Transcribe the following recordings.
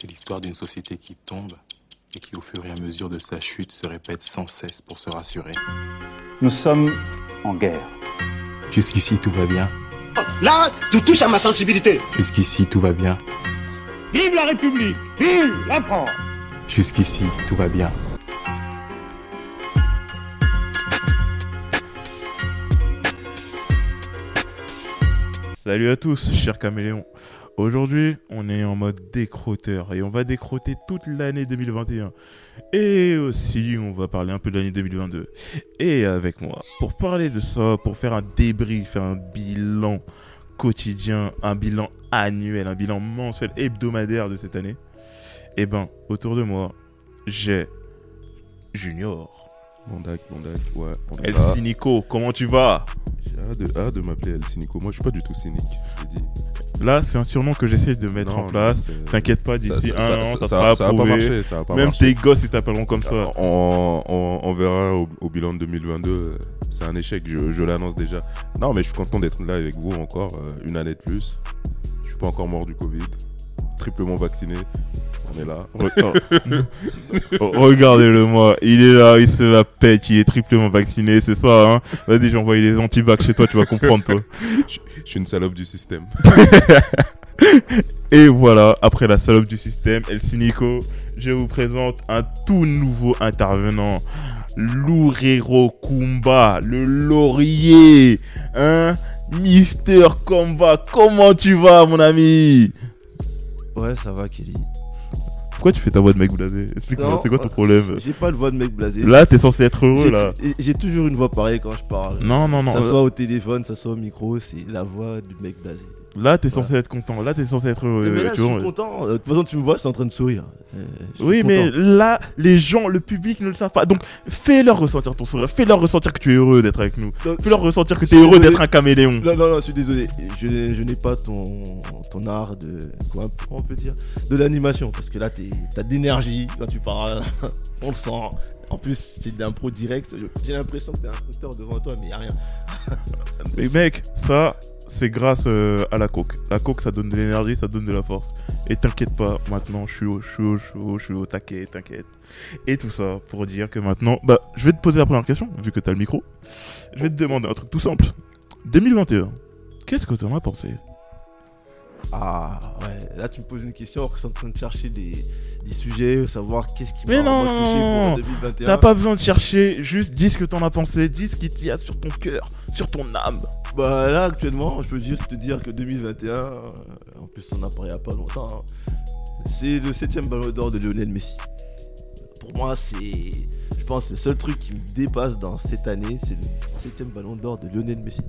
C'est l'histoire d'une société qui tombe et qui, au fur et à mesure de sa chute, se répète sans cesse pour se rassurer. Nous sommes en guerre. Jusqu'ici, tout va bien. Là, tu touches à ma sensibilité. Jusqu'ici, tout va bien. Vive la République Vive la France Jusqu'ici, tout va bien. Salut à tous, chers caméléons. Aujourd'hui, on est en mode décroteur et on va décroter toute l'année 2021. Et aussi, on va parler un peu de l'année 2022. Et avec moi, pour parler de ça, pour faire un débrief, un bilan quotidien, un bilan annuel, un bilan mensuel, hebdomadaire de cette année, eh ben, autour de moi, j'ai Junior. Bondac, Bondac, ouais. on El. Cynico, comment tu vas? J'ai hâte de, hâte de m'appeler El Cynico. Moi, je suis pas du tout cynique, je te dis. Là, c'est un surnom que j'essaie de mettre Non, en place. T'inquiète pas, d'ici un an, ça- sera ça va pas approuvé. marcher, ça pas Même tes gosses, ils t'appelleront comme ça. On, on- on verra au, au bilan de 2022. euh, C'est un échec, je, je l'annonce déjà. Non, mais je suis content d'être là avec vous encore, euh, une année de plus. Je suis pas encore mort du Covid. Triplement vacciné. On est là. Re- oh. Oh, Regardez-le moi, il est là, il se la pète, il est triplement vacciné, c'est ça, hein Vas-y, j'ai envoyé les antivax chez toi, tu vas comprendre, toi. je, je suis une salope du système. Et voilà, après la salope du système, El Cynico, je vous présente un tout nouveau intervenant. Lourero Kumba, le laurier, hein Mister Combat, comment tu vas, mon ami? Ouais, ça va, Kelly. Pourquoi tu fais ta voix de mec blasé Explique-moi, c'est quoi ton euh, problème J'ai pas de voix de mec blasé. Là, t'es censé être heureux, là. J'ai toujours une voix pareille quand je parle. Non, non, non. ça soit au téléphone, ça soit au micro, c'est la voix du mec blasé. Là, t'es censé être content. Là, t'es censé être heureux. mais là, tu je vois. suis content. Euh, De toute façon, tu me vois, je suis en train de sourire. Euh, Oui, mais là, les gens, le public ne le savent pas. Donc, fais-leur ressentir ton sourire. Fais-leur ressentir que tu es heureux d'être avec nous. Fais-leur ressentir que tu es heureux d'être un caméléon. Non, non, non, je suis désolé. Je, n'ai- je n'ai pas ton, ton art de. Comment on peut dire De l'animation. Parce que là, t'as d'énergie quand tu parles. on le sent. En plus, c'est de l'impro direct. J'ai l'impression que t'es un acteur devant toi, mais y a rien. Mais mec, ça, c'est grâce euh, à la coke. La coke, ça donne de l'énergie, ça donne de la force. Et t'inquiète pas, maintenant, je suis au, je suis au, je suis au, je suis au taquet, t'inquiète. Et tout ça pour dire que maintenant, bah, je vais te poser la première question, vu que t'as le micro. Je vais te demander un truc tout simple. 2021, qu'est-ce que t'en as pensé? Ah, ouais. Là, tu me poses une question alors que je suis en train de chercher des, des sujets, savoir qu'est-ce qui m'a touché pour 2021. T'as pas besoin de chercher, juste dis ce que t'en as pensé, dis ce qui t'y a sur ton cœur, sur ton âme. Bah là actuellement, je peux juste te dire que 2021, euh, en plus on a parlé il y a pas longtemps, hein, c'est le 7ème ballon d'or de Lionel Messi. Pour moi, c'est, je pense, le seul truc qui me dépasse dans cette année, c'est le 7ème ballon d'or de Lionel Messi.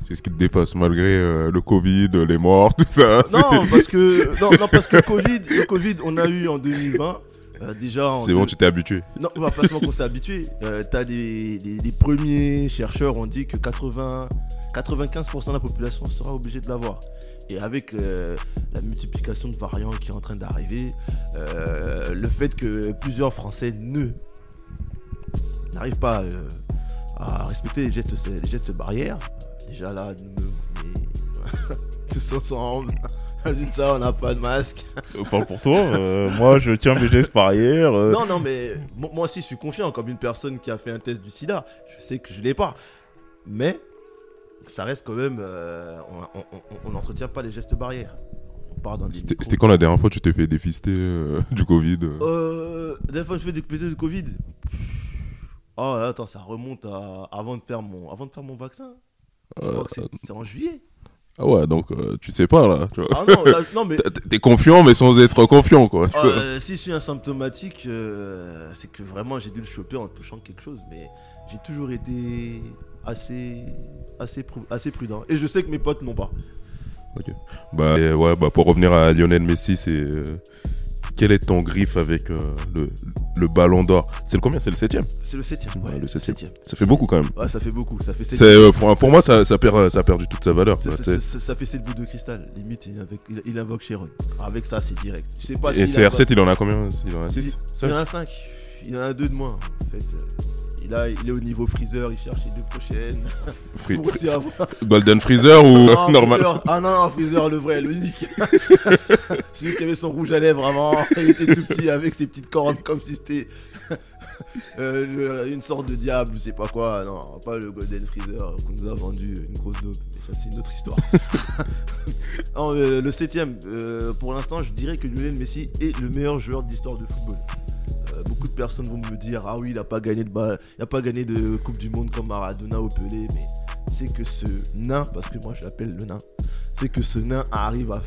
C'est ce qui te dépasse malgré euh, le Covid, les morts, tout ça. Non, parce que, non, non, parce que Covid, le Covid, on a eu en 2020. Euh, déjà, C'est bon, deux- tu t'es habitué. Non, on va pas se mentir qu'on s'est habitué. Euh, T'as des, des- des premiers chercheurs ont dit que 80, 95% de la population sera obligée de l'avoir. Et avec euh, la multiplication de variants qui est en train d'arriver, le fait que plusieurs Français ne n'arrivent pas à respecter les gestes, les gestes barrières, déjà là, nous, mais- tous ensemble. On n'a pas de masque. Parle pour toi, euh, moi je tiens mes gestes barrières. euh, Non, non, mais mo- moi aussi, je suis confiant comme une personne qui a fait un test du sida. Je sais que je l'ai pas. Mais ça reste quand même. euh, on- n'entretient pas les gestes barrières. On part dans des. C'était quand la dernière fois que tu t'es fait défister euh, du Covid euh? Euh. La dernière fois que je fais des PCT de Covid. Oh, attends, ça remonte à avant de faire mon, avant de faire mon vaccin. Je crois que c'est en juillet. Ah ouais, donc euh, tu sais pas là. tu vois. Ah non, là- non mais. T'es- confiant, mais sans être confiant, quoi. Ah, euh, si je suis asymptomatique, euh, c'est que vraiment j'ai dû le choper en touchant quelque chose, mais j'ai toujours été assez, assez, pru- assez prudent. Et je sais que mes potes n'ont pas. Bah, et ouais, bah, pour revenir à Lionel Messi, c'est. Quel est ton griffe avec euh, le, le ballon d'or? C'est le combien? C'est le 7 C'est le 7ème. Ouais, Ouais, le septième. 7ème. Ça fait beaucoup quand même. Ouais, ça fait beaucoup. Ça fait 7 C'est, euh, pour, pour moi, ça, ça, perd, ça a perdu toute sa valeur. ça, quoi, ça- ça- fait 7 bouts de cristal. Limite, il, invoque- il- il invoque Sharon. Avec ça, c'est direct. Je sais pas Et s'il a CR7, il en a combien? Il en a Il, 6 il en a 5. Il en a 2 de moins. En fait, Il, a, il est au niveau freezer, il cherche les deux prochaines. Free- avoir- Golden Freezer ou Ah, normal? Freezer. Ah non, non, Freezer, le vrai, le unique. Celui qui avait son rouge à lèvres avant. Il était tout petit avec ses petites cornes comme si c'était euh, une sorte de diable, je sais pas quoi. Non, pas le Golden Freezer qu'on nous a vendu une grosse dope. Mais ça, c'est une autre histoire. Non, euh, le septième, euh, pour l'instant, je dirais que Lionel Messi est le meilleur joueur d'histoire de football. Euh, beaucoup de personnes vont me dire ah oui il a pas gagné de ba- il a pas gagné de coupe du monde comme Maradona ou Pelé mais c'est que ce nain parce que moi je l'appelle le nain c'est que ce nain arrive à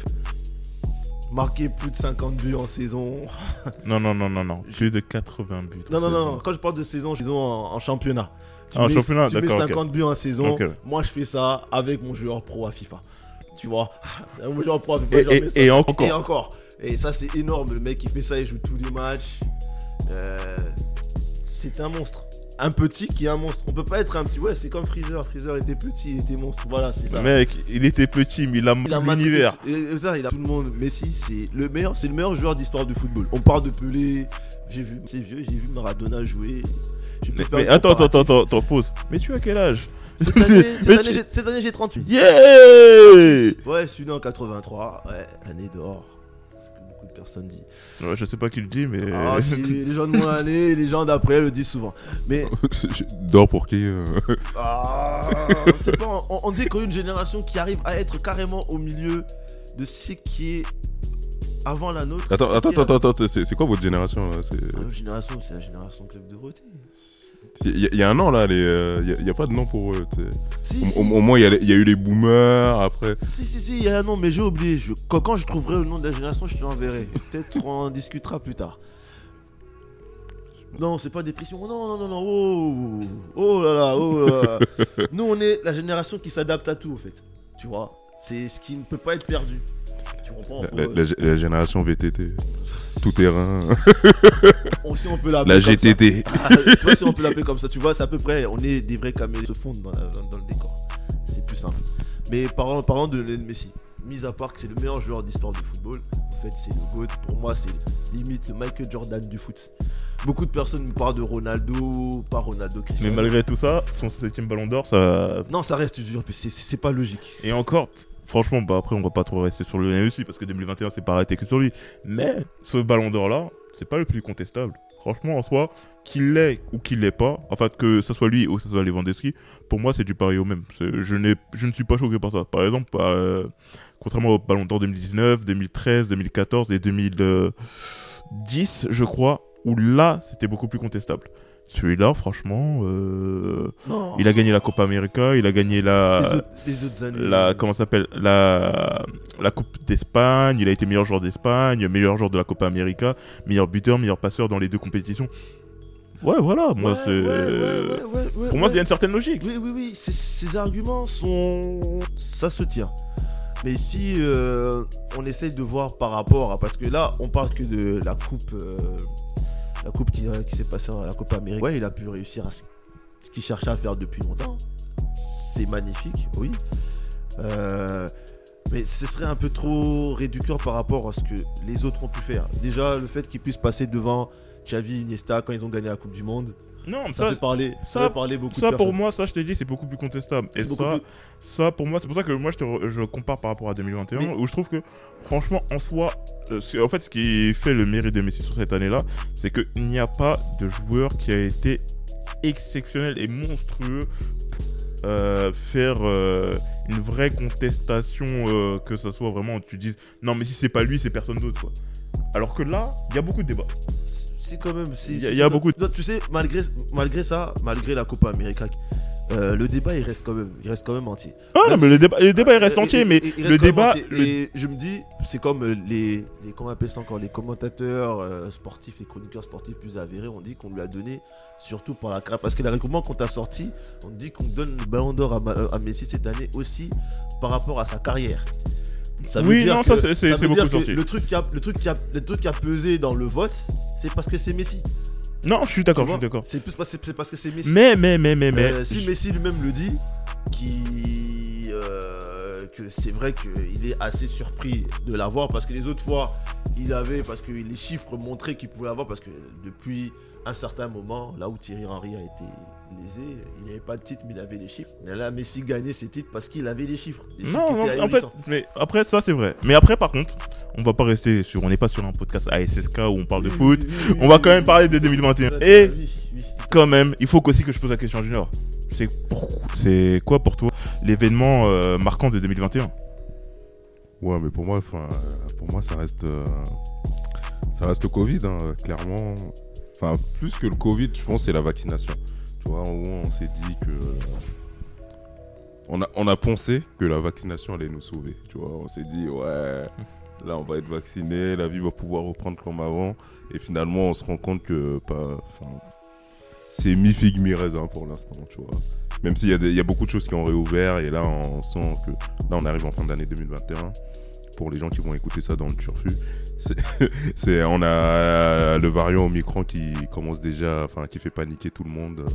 marquer plus de 50 buts en saison Non, non, non, non, non. Plus de 80 buts. non non non, quand je parle de saison saison en, en championnat tu Ah, mets, championnat, tu mets d'accord, ok. 50 buts en saison moi je fais ça avec mon joueur pro à FIFA tu vois? Mon joueur pro à FIFA Et, et- et encore. Et encore. Et ça, c'est énorme. Le mec, il fait ça, il joue tous les matchs. Euh, c'est un monstre. Un petit qui est un monstre. On peut pas être un petit. Ouais, c'est comme Freezer. Freezer était petit, il était monstre. Voilà, c'est ça. Mec, il était petit, mais il a l'univers. ça, il a tout le monde. Messi, c'est le meilleur, c'est le meilleur joueur d'histoire du football. On parle de Pelé. J'ai vu, c'est vieux. J'ai vu Maradona jouer. Mais, attends, attends, attends, attends, pause. Mais tu as quel âge? Cette année, cette Mais année, tu- j'ai- cette année, j'ai 38. Yeah Ouais, je suis né en 83. Ouais, année d'or. Disent. Ouais, Je sais pas qui le dit, mais. Ah, si, les gens de année, les gens d'après le disent souvent. Mais D'or pour qui euh ah, pas, on, on dit qu'on a une génération qui arrive à être carrément au milieu de ce qui est avant la nôtre. Attends, attends, est- attends, attends, c'est quoi votre génération C'est- Ah, génération, c'est la génération Club de Roté. Il y, a- il y a un an là, euh, il y a- il y a, pas de nom pour eux. Si, Au, si, au- au moins, il y, a y eu les boomers après. si, si, si, il y a un nom, mais j'ai oublié. Je- quand, quand je trouverai le nom de la génération, je te l'enverrai. Peut-être on en discutera plus tard. Non, c'est pas dépression. Non, non, non, non. Oh, oh là là, oh là là. Nous, on est la génération qui s'adapte à tout, en fait. Tu vois C'est ce qui ne peut pas être perdu. Tu comprends La, la- la- la génération VTT. Tout terrain. On, si on peut La GTT. ça. Ah, tu vois, si on peut l'appeler comme ça, tu vois, c'est à peu près. On est des vrais caméléons se fondent dans, dans- dans le décor. C'est plus simple. Mais parlant, parlant de Lionel Messi, mis à part que c'est le meilleur joueur d'histoire du football, en fait, c'est le GOAT. Pour moi, c'est limite le Michael Jordan du foot. Beaucoup de personnes me parlent de Ronaldo, pas Ronaldo Mais Cristiano. malgré tout ça, son septième ballon d'or, ça. Non, ça reste mais c'est pas logique. Et encore, franchement, bah après, on va pas trop rester sur le aussi, parce que 2021, c'est pas arrêté que sur lui. Mais ce ballon d'or là, c'est pas le plus contestable. Franchement, en soi, qu'il l'ait ou qu'il l'ait pas, enfin que ce soit lui ou que ce soit Lewandowski, pour moi, c'est du pari au même. Je, je ne suis pas choqué par ça. Par exemple, bah, euh, contrairement au ballon d'or 2019, 2013, 2014 et 2010, je crois, où là, c'était beaucoup plus contestable. Celui-là, franchement, euh, il a gagné la Copa América, il a gagné la, les, autres, les autres années. la comment ça s'appelle la la Coupe d'Espagne, il a été meilleur joueur d'Espagne, meilleur joueur de la Copa América, meilleur buteur, meilleur passeur dans les deux compétitions. Ouais, voilà, moi Ouais, c'est ouais, ouais, pour moi il y a une certaine logique. Oui, oui, oui, ces- ces arguments sont. Ça se tient. Mais si euh, on essaye de voir par rapport à. Parce que là, on parle que de la coupe. euh, la coupe qui, qui s'est passée à la Coupe Amérique. Ouais, il a pu réussir à ce ce qu'il cherchait à faire depuis longtemps. C'est magnifique, oui. Euh, mais ce serait un peu trop réducteur par rapport à ce que les autres ont pu faire. Déjà, le fait qu'ils puissent passer devant Xavi, Iniesta quand ils ont gagné la Coupe du Monde, Non, mais ça, ça, fait parler, ça, parler beaucoup ça de pour moi, ça je t'ai dit, c'est beaucoup plus contestable. Et ça, plus- ça pour moi, c'est pour ça que moi je, te je compare par rapport à 2021, Mais- où je trouve que franchement en soi, euh, en fait ce qui fait le mérite de Messi sur cette année-là, c'est qu'il n'y a pas de joueur qui a été exceptionnel et monstrueux pour euh, faire euh, une vraie contestation, euh, que ça soit vraiment, tu dises non mais si c'est pas lui, c'est personne d'autre quoi. Alors que là, il y a beaucoup de débats. C'est quand même. Il y a- y beaucoup de- Tu sais, malgré, malgré ça, malgré la Copa América, euh, le débat il reste quand même, il reste quand même entier. Ah non mais le débat, le débat il reste Euh, entier, mais le débat, entier. le- Et je me dis, c'est comme euh, les, les comment on appelle ça encore, les commentateurs euh, sportifs, les chroniqueurs sportifs plus avérés, on dit qu'on lui a donné surtout par la carrière. Parce que la recommande qu'on t'a sorti, on dit qu'on donne le ballon d'or à Messi cette année aussi par rapport à sa carrière. Ça veut Oui, dire non, que- ça, c'est- c'est- ça c'est veut dire beaucoup que. Le truc, qui a, le, truc qui a, le truc qui a pesé dans le vote, c'est parce que c'est Messi. non, je suis d'accord, je suis d'accord. C'est plus parce, c'est parce que c'est Messi. Mais mais mais mais mais Euh, si Messi lui-même le dit, qui, euh, que c'est vrai qu'il est assez surpris de l'avoir parce que les autres fois, il avait, parce que les chiffres montraient qu'il pouvait l'avoir parce que depuis un certain moment, là où Thierry Henry a été lésé, il n'y avait pas de titre, mais il avait des chiffres. Et là, Messi gagnait ses titres parce qu'il avait des chiffres. Des Non, non, en fait, mais après, ça c'est vrai. Mais après, par contre, on va pas rester sur. On n'est pas sur un podcast ASSK où on parle de Oui, foot. oui, oui, On va quand même parler de 2021. oui. Et quand même, il faut qu'aussi que je pose la question à Junior. C'est pour- c'est quoi pour toi l'événement euh, marquant de 2021 Ouais, mais pour moi, enfin, pour moi, ça reste, euh, ça reste le Covid, hein, clairement. Enfin, plus que le Covid, je pense, c'est la vaccination. On s'est dit que, on a, pensé que la vaccination allait nous sauver. On s'est dit, ouais, là, on va être vacciné, la vie va pouvoir reprendre comme avant. Et finalement, on se rend compte que pas, c'est mi figue mi raisin pour l'instant. Même s'il y, y a beaucoup de choses qui ont réouvert et là, on sent que Là, on arrive en fin d'année 2021. Pour les gens qui vont écouter ça dans le turfu, c'est, on a le variant Omicron qui commence déjà, enfin, qui fait paniquer tout le monde.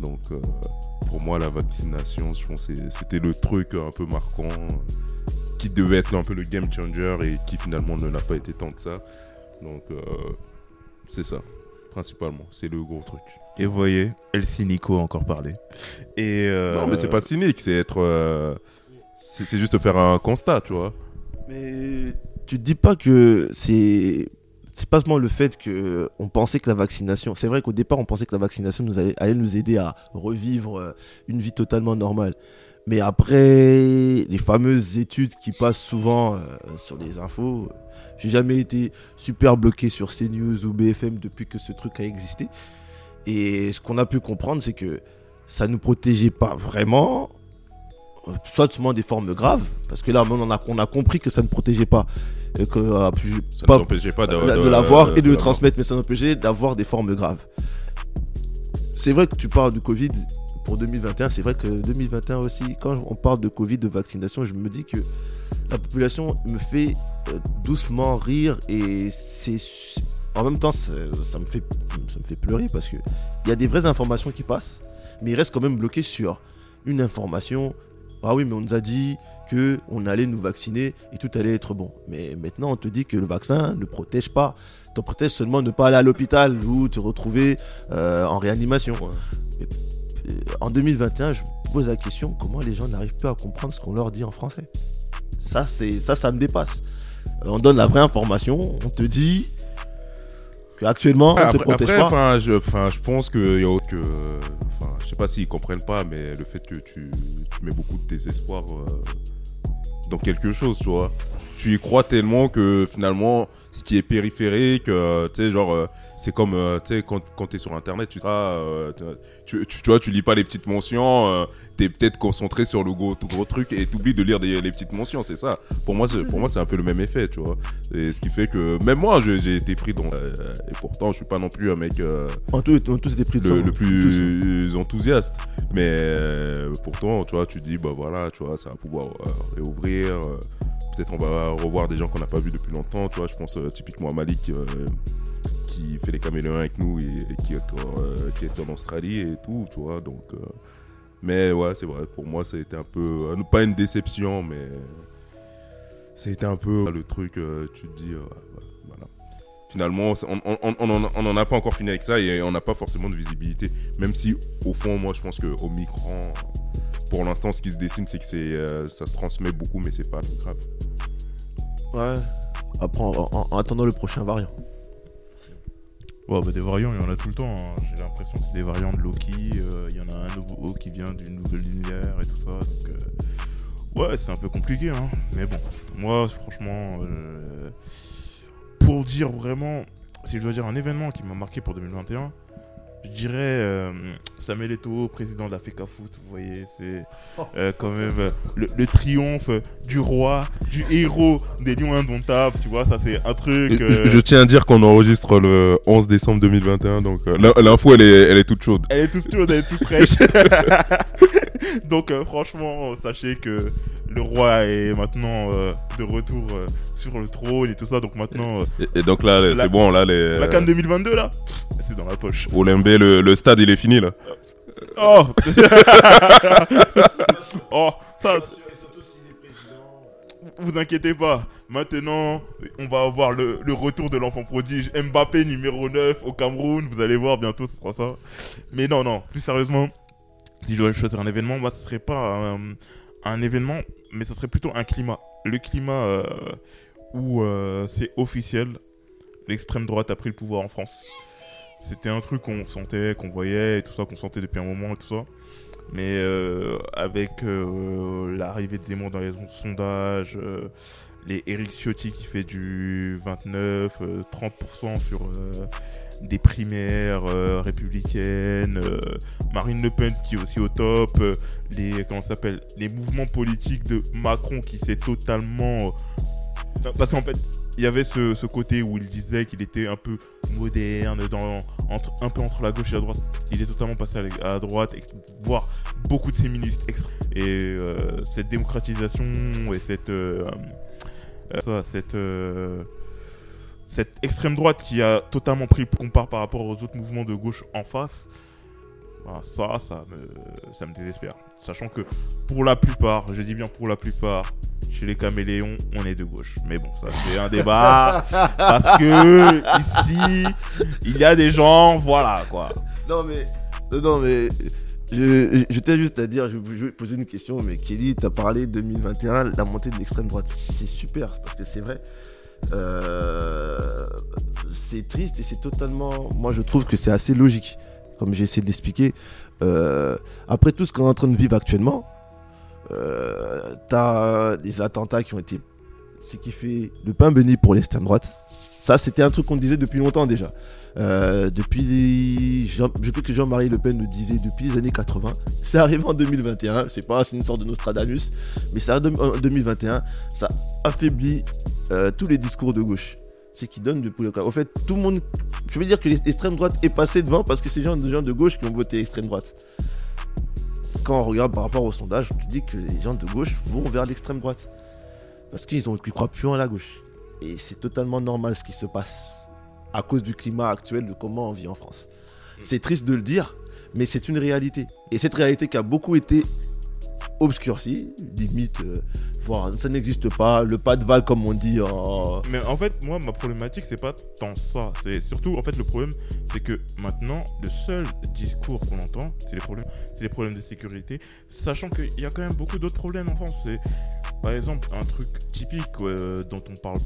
Donc, euh, pour moi, la vaccination, je pense, c'était le truc un peu marquant, qui devait être un peu le game changer et qui finalement ne l'a pas été tant que ça. Donc, euh, c'est ça, principalement. C'est le gros truc. Et vous voyez, Elsie Nico a encore parlé. Et euh, Non, mais c'est pas cynique, c'est être. c'est juste faire un constat, tu vois. Mais tu te dis pas que c'est c'est pas seulement le fait que on pensait que la vaccination, c'est vrai qu'au départ on pensait que la vaccination allait, nous aider à revivre euh, une vie totalement normale. Mais après les fameuses études qui passent souvent euh, sur les infos, euh, j'ai jamais été super bloqué sur CNews ou BFM depuis que ce truc a existé. Et ce qu'on a pu comprendre, c'est que ça nous protégeait pas vraiment, soit seulement des formes graves, parce que là on a, on a compris que ça ne protégeait pas, euh, que, euh, Ça pas- ne pas de, de, l'avoir et de le transmettre, mais ça nous empêchait d'avoir des formes graves. C'est vrai que tu parles du Covid pour 2021, c'est vrai que 2021 aussi, quand on parle de Covid, de vaccination, je me dis que la population me fait euh, doucement rire et c'est en même temps ça, ça me fait ça me fait pleurer parce que il y a des vraies informations qui passent, mais ils restent quand même bloqués sur une information. Ah oui, mais on nous a dit que on allait nous vacciner et tout allait être bon. Mais maintenant, on te dit que le vaccin ne protège pas. Te protège seulement de ne pas aller à l'hôpital ou te retrouver euh, en réanimation. Ouais. Euh, En 2021, je pose la question comment les gens n'arrivent plus à comprendre ce qu'on leur dit en français? Ça, c'est ça, ça me dépasse. Euh, On donne la vraie information, on te dit qu'actuellement, on ne te Après, protège après, pas. enfin, je, enfin, je pense que, y a autre que, enfin, je sais pas s'ils comprennent pas, mais le fait que tu, tu mets beaucoup de désespoir euh, dans quelque chose, tu vois. Tu y crois tellement que finalement, ce qui est périphérique, euh, tu sais, genre, euh, c'est comme, euh, tu sais, quand, quand t'es sur internet, tu sais, euh, tu, tu, tu vois, tu lis pas les petites mentions, euh, t'es peut-être concentré sur le gros, tout gros truc et t'oublies de lire des- les petites mentions, c'est ça. Pour moi, c'est, pour moi, c'est un peu le même effet, tu vois. Et ce qui fait que, même moi, j'ai été pris dans, euh, et pourtant, je suis pas non plus un mec, On tous, des prix de le, le tous. plus enthousiaste. Mais euh, pourtant, tu vois, tu dis, bah voilà, tu vois, ça va pouvoir réouvrir. Peut-être on va revoir des gens qu'on n'a pas vus depuis longtemps. Tu vois, je pense typiquement à Malik qui fait les caméléons avec nous et, et qui, est, euh, qui est en Australie et tout, tu vois. Donc, euh, mais ouais, c'est vrai, pour moi, ça a été un peu, euh, pas une déception, mais ça a été un peu le truc, tu te dis, voilà. Finalement, on on- on- on en- on n'en a pas encore fini avec ça et on n'a pas forcément de visibilité. Même si, au fond, moi, je pense qu'au micron, pour l'instant, ce qui se dessine, c'est que ça se transmet beaucoup, mais c'est pas grave. Ouais. Après, en attendant le prochain variant. Ouais, bah, des variants, il y en a tout le temps. hein. J'ai l'impression que c'est des variants de Loki. euh, Il y en a un nouveau qui vient d'une nouvelle lumière et tout ça. Donc, euh, ouais, c'est un peu compliqué. Hein. Mais bon, moi, franchement, euh, pour dire vraiment, si je dois dire un événement qui m'a marqué pour 2021, je dirais euh, Samuel Eto'o, président de la FECAFOOT. Vous voyez, c'est euh, quand même euh, le, le triomphe du roi, du héros des lions indomptables. Tu vois, ça, c'est un truc. euh, Je tiens à dire qu'on enregistre le 11 décembre 2021, donc l'in- l'info, elle est, elle est toute chaude. Elle est toute chaude, elle est toute fraîche. Donc franchement, sachez que le roi est maintenant de retour sur le trône et tout ça. Donc maintenant, euh, Et, et donc là, c'est bon, là, les. la canne 2022 là, c'est dans la poche. Olembe, le, le stade, il est fini, là. Oh Oh, ça, vous inquiétez pas. Maintenant, on va avoir le, le retour de l'enfant prodige Mbappé numéro 9 au Cameroun. Vous allez voir bientôt, ce sera ça. Mais non, non, plus sérieusement, si je dois choisir un événement, moi, ce serait pas un, un événement, mais ce serait plutôt un climat. Le climat euh, où euh, c'est officiel, l'extrême droite a pris le pouvoir en France. C'était un truc qu'on sentait, qu'on voyait, et tout ça, qu'on sentait depuis un moment et tout ça. Mais euh, avec euh, l'arrivée de Zemmour dans les sondages, les Eric Ciotti qui fait du 29, euh, 30% sur des primaires républicaines, Marine Le Pen qui est aussi au top, les comment s'appelle, les mouvements politiques de Macron qui s'est totalement parce qu'en fait il y avait ce, côté où il disait qu'il était un peu moderne, entre, un peu entre la gauche et la droite. Il est totalement passé à, la- droite, voire beaucoup de féministes. Et euh, cette démocratisation et cette, euh, euh, cette, cette extrême droite qui a totalement pris le compare par rapport aux autres mouvements de gauche en face, bah, ça, ça me, ça me désespère. Sachant que pour la plupart, je dis bien pour la plupart, chez les caméléons, on est de gauche. Mais bon, ça c'est un débat. parce que ici, il y a des gens, voilà quoi. Non, mais. Non, mais. Je, t'ai juste à dire, je, je vais poser une question, mais Kelly, tu as parlé 2021, la montée de l'extrême droite. C'est super, parce que c'est vrai. euh, c'est triste et c'est totalement. Moi, je trouve que c'est assez logique, comme j'ai essayé de l'expliquer. Euh, après tout ce qu'on est en train de vivre actuellement, euh, t'as des attentats qui ont été. Ce qui fait le pain béni pour l'extrême droite. Ça, c'était un truc qu'on disait depuis longtemps déjà. Euh, depuis, je sais que Jean-Marie Le Pen le disait depuis les années 80. C'est arrivé en 2021. C'est pas, c'est une sorte de Nostradamus, mais c'est arrivé en 2021. Ça affaiblit euh, tous les discours de gauche. C'est qui donne poulet au cas. En fait, tout le monde, je veux dire que l'extrême droite est passée devant parce que c'est des gens, gens de gauche qui ont voté extrême droite. Quand on regarde par rapport au sondage, on dit que les gens de gauche vont vers l'extrême droite parce qu'ils ils croient plus en la gauche. Et c'est totalement normal ce qui se passe à cause du climat actuel de comment on vit en France. C'est triste de le dire, mais c'est une réalité. Et cette réalité qui a beaucoup été obscurcie, limite, euh, ça n'existe pas, le pas de vague comme on dit en... Mais en fait, moi, ma problématique, c'est pas tant ça. C'est surtout, en fait, le problème, c'est que maintenant, le seul discours qu'on entend, c'est les problèmes, c'est les problèmes de sécurité, sachant qu'il y a quand même beaucoup d'autres problèmes en France. C'est, par exemple, un truc typique euh, dont on parle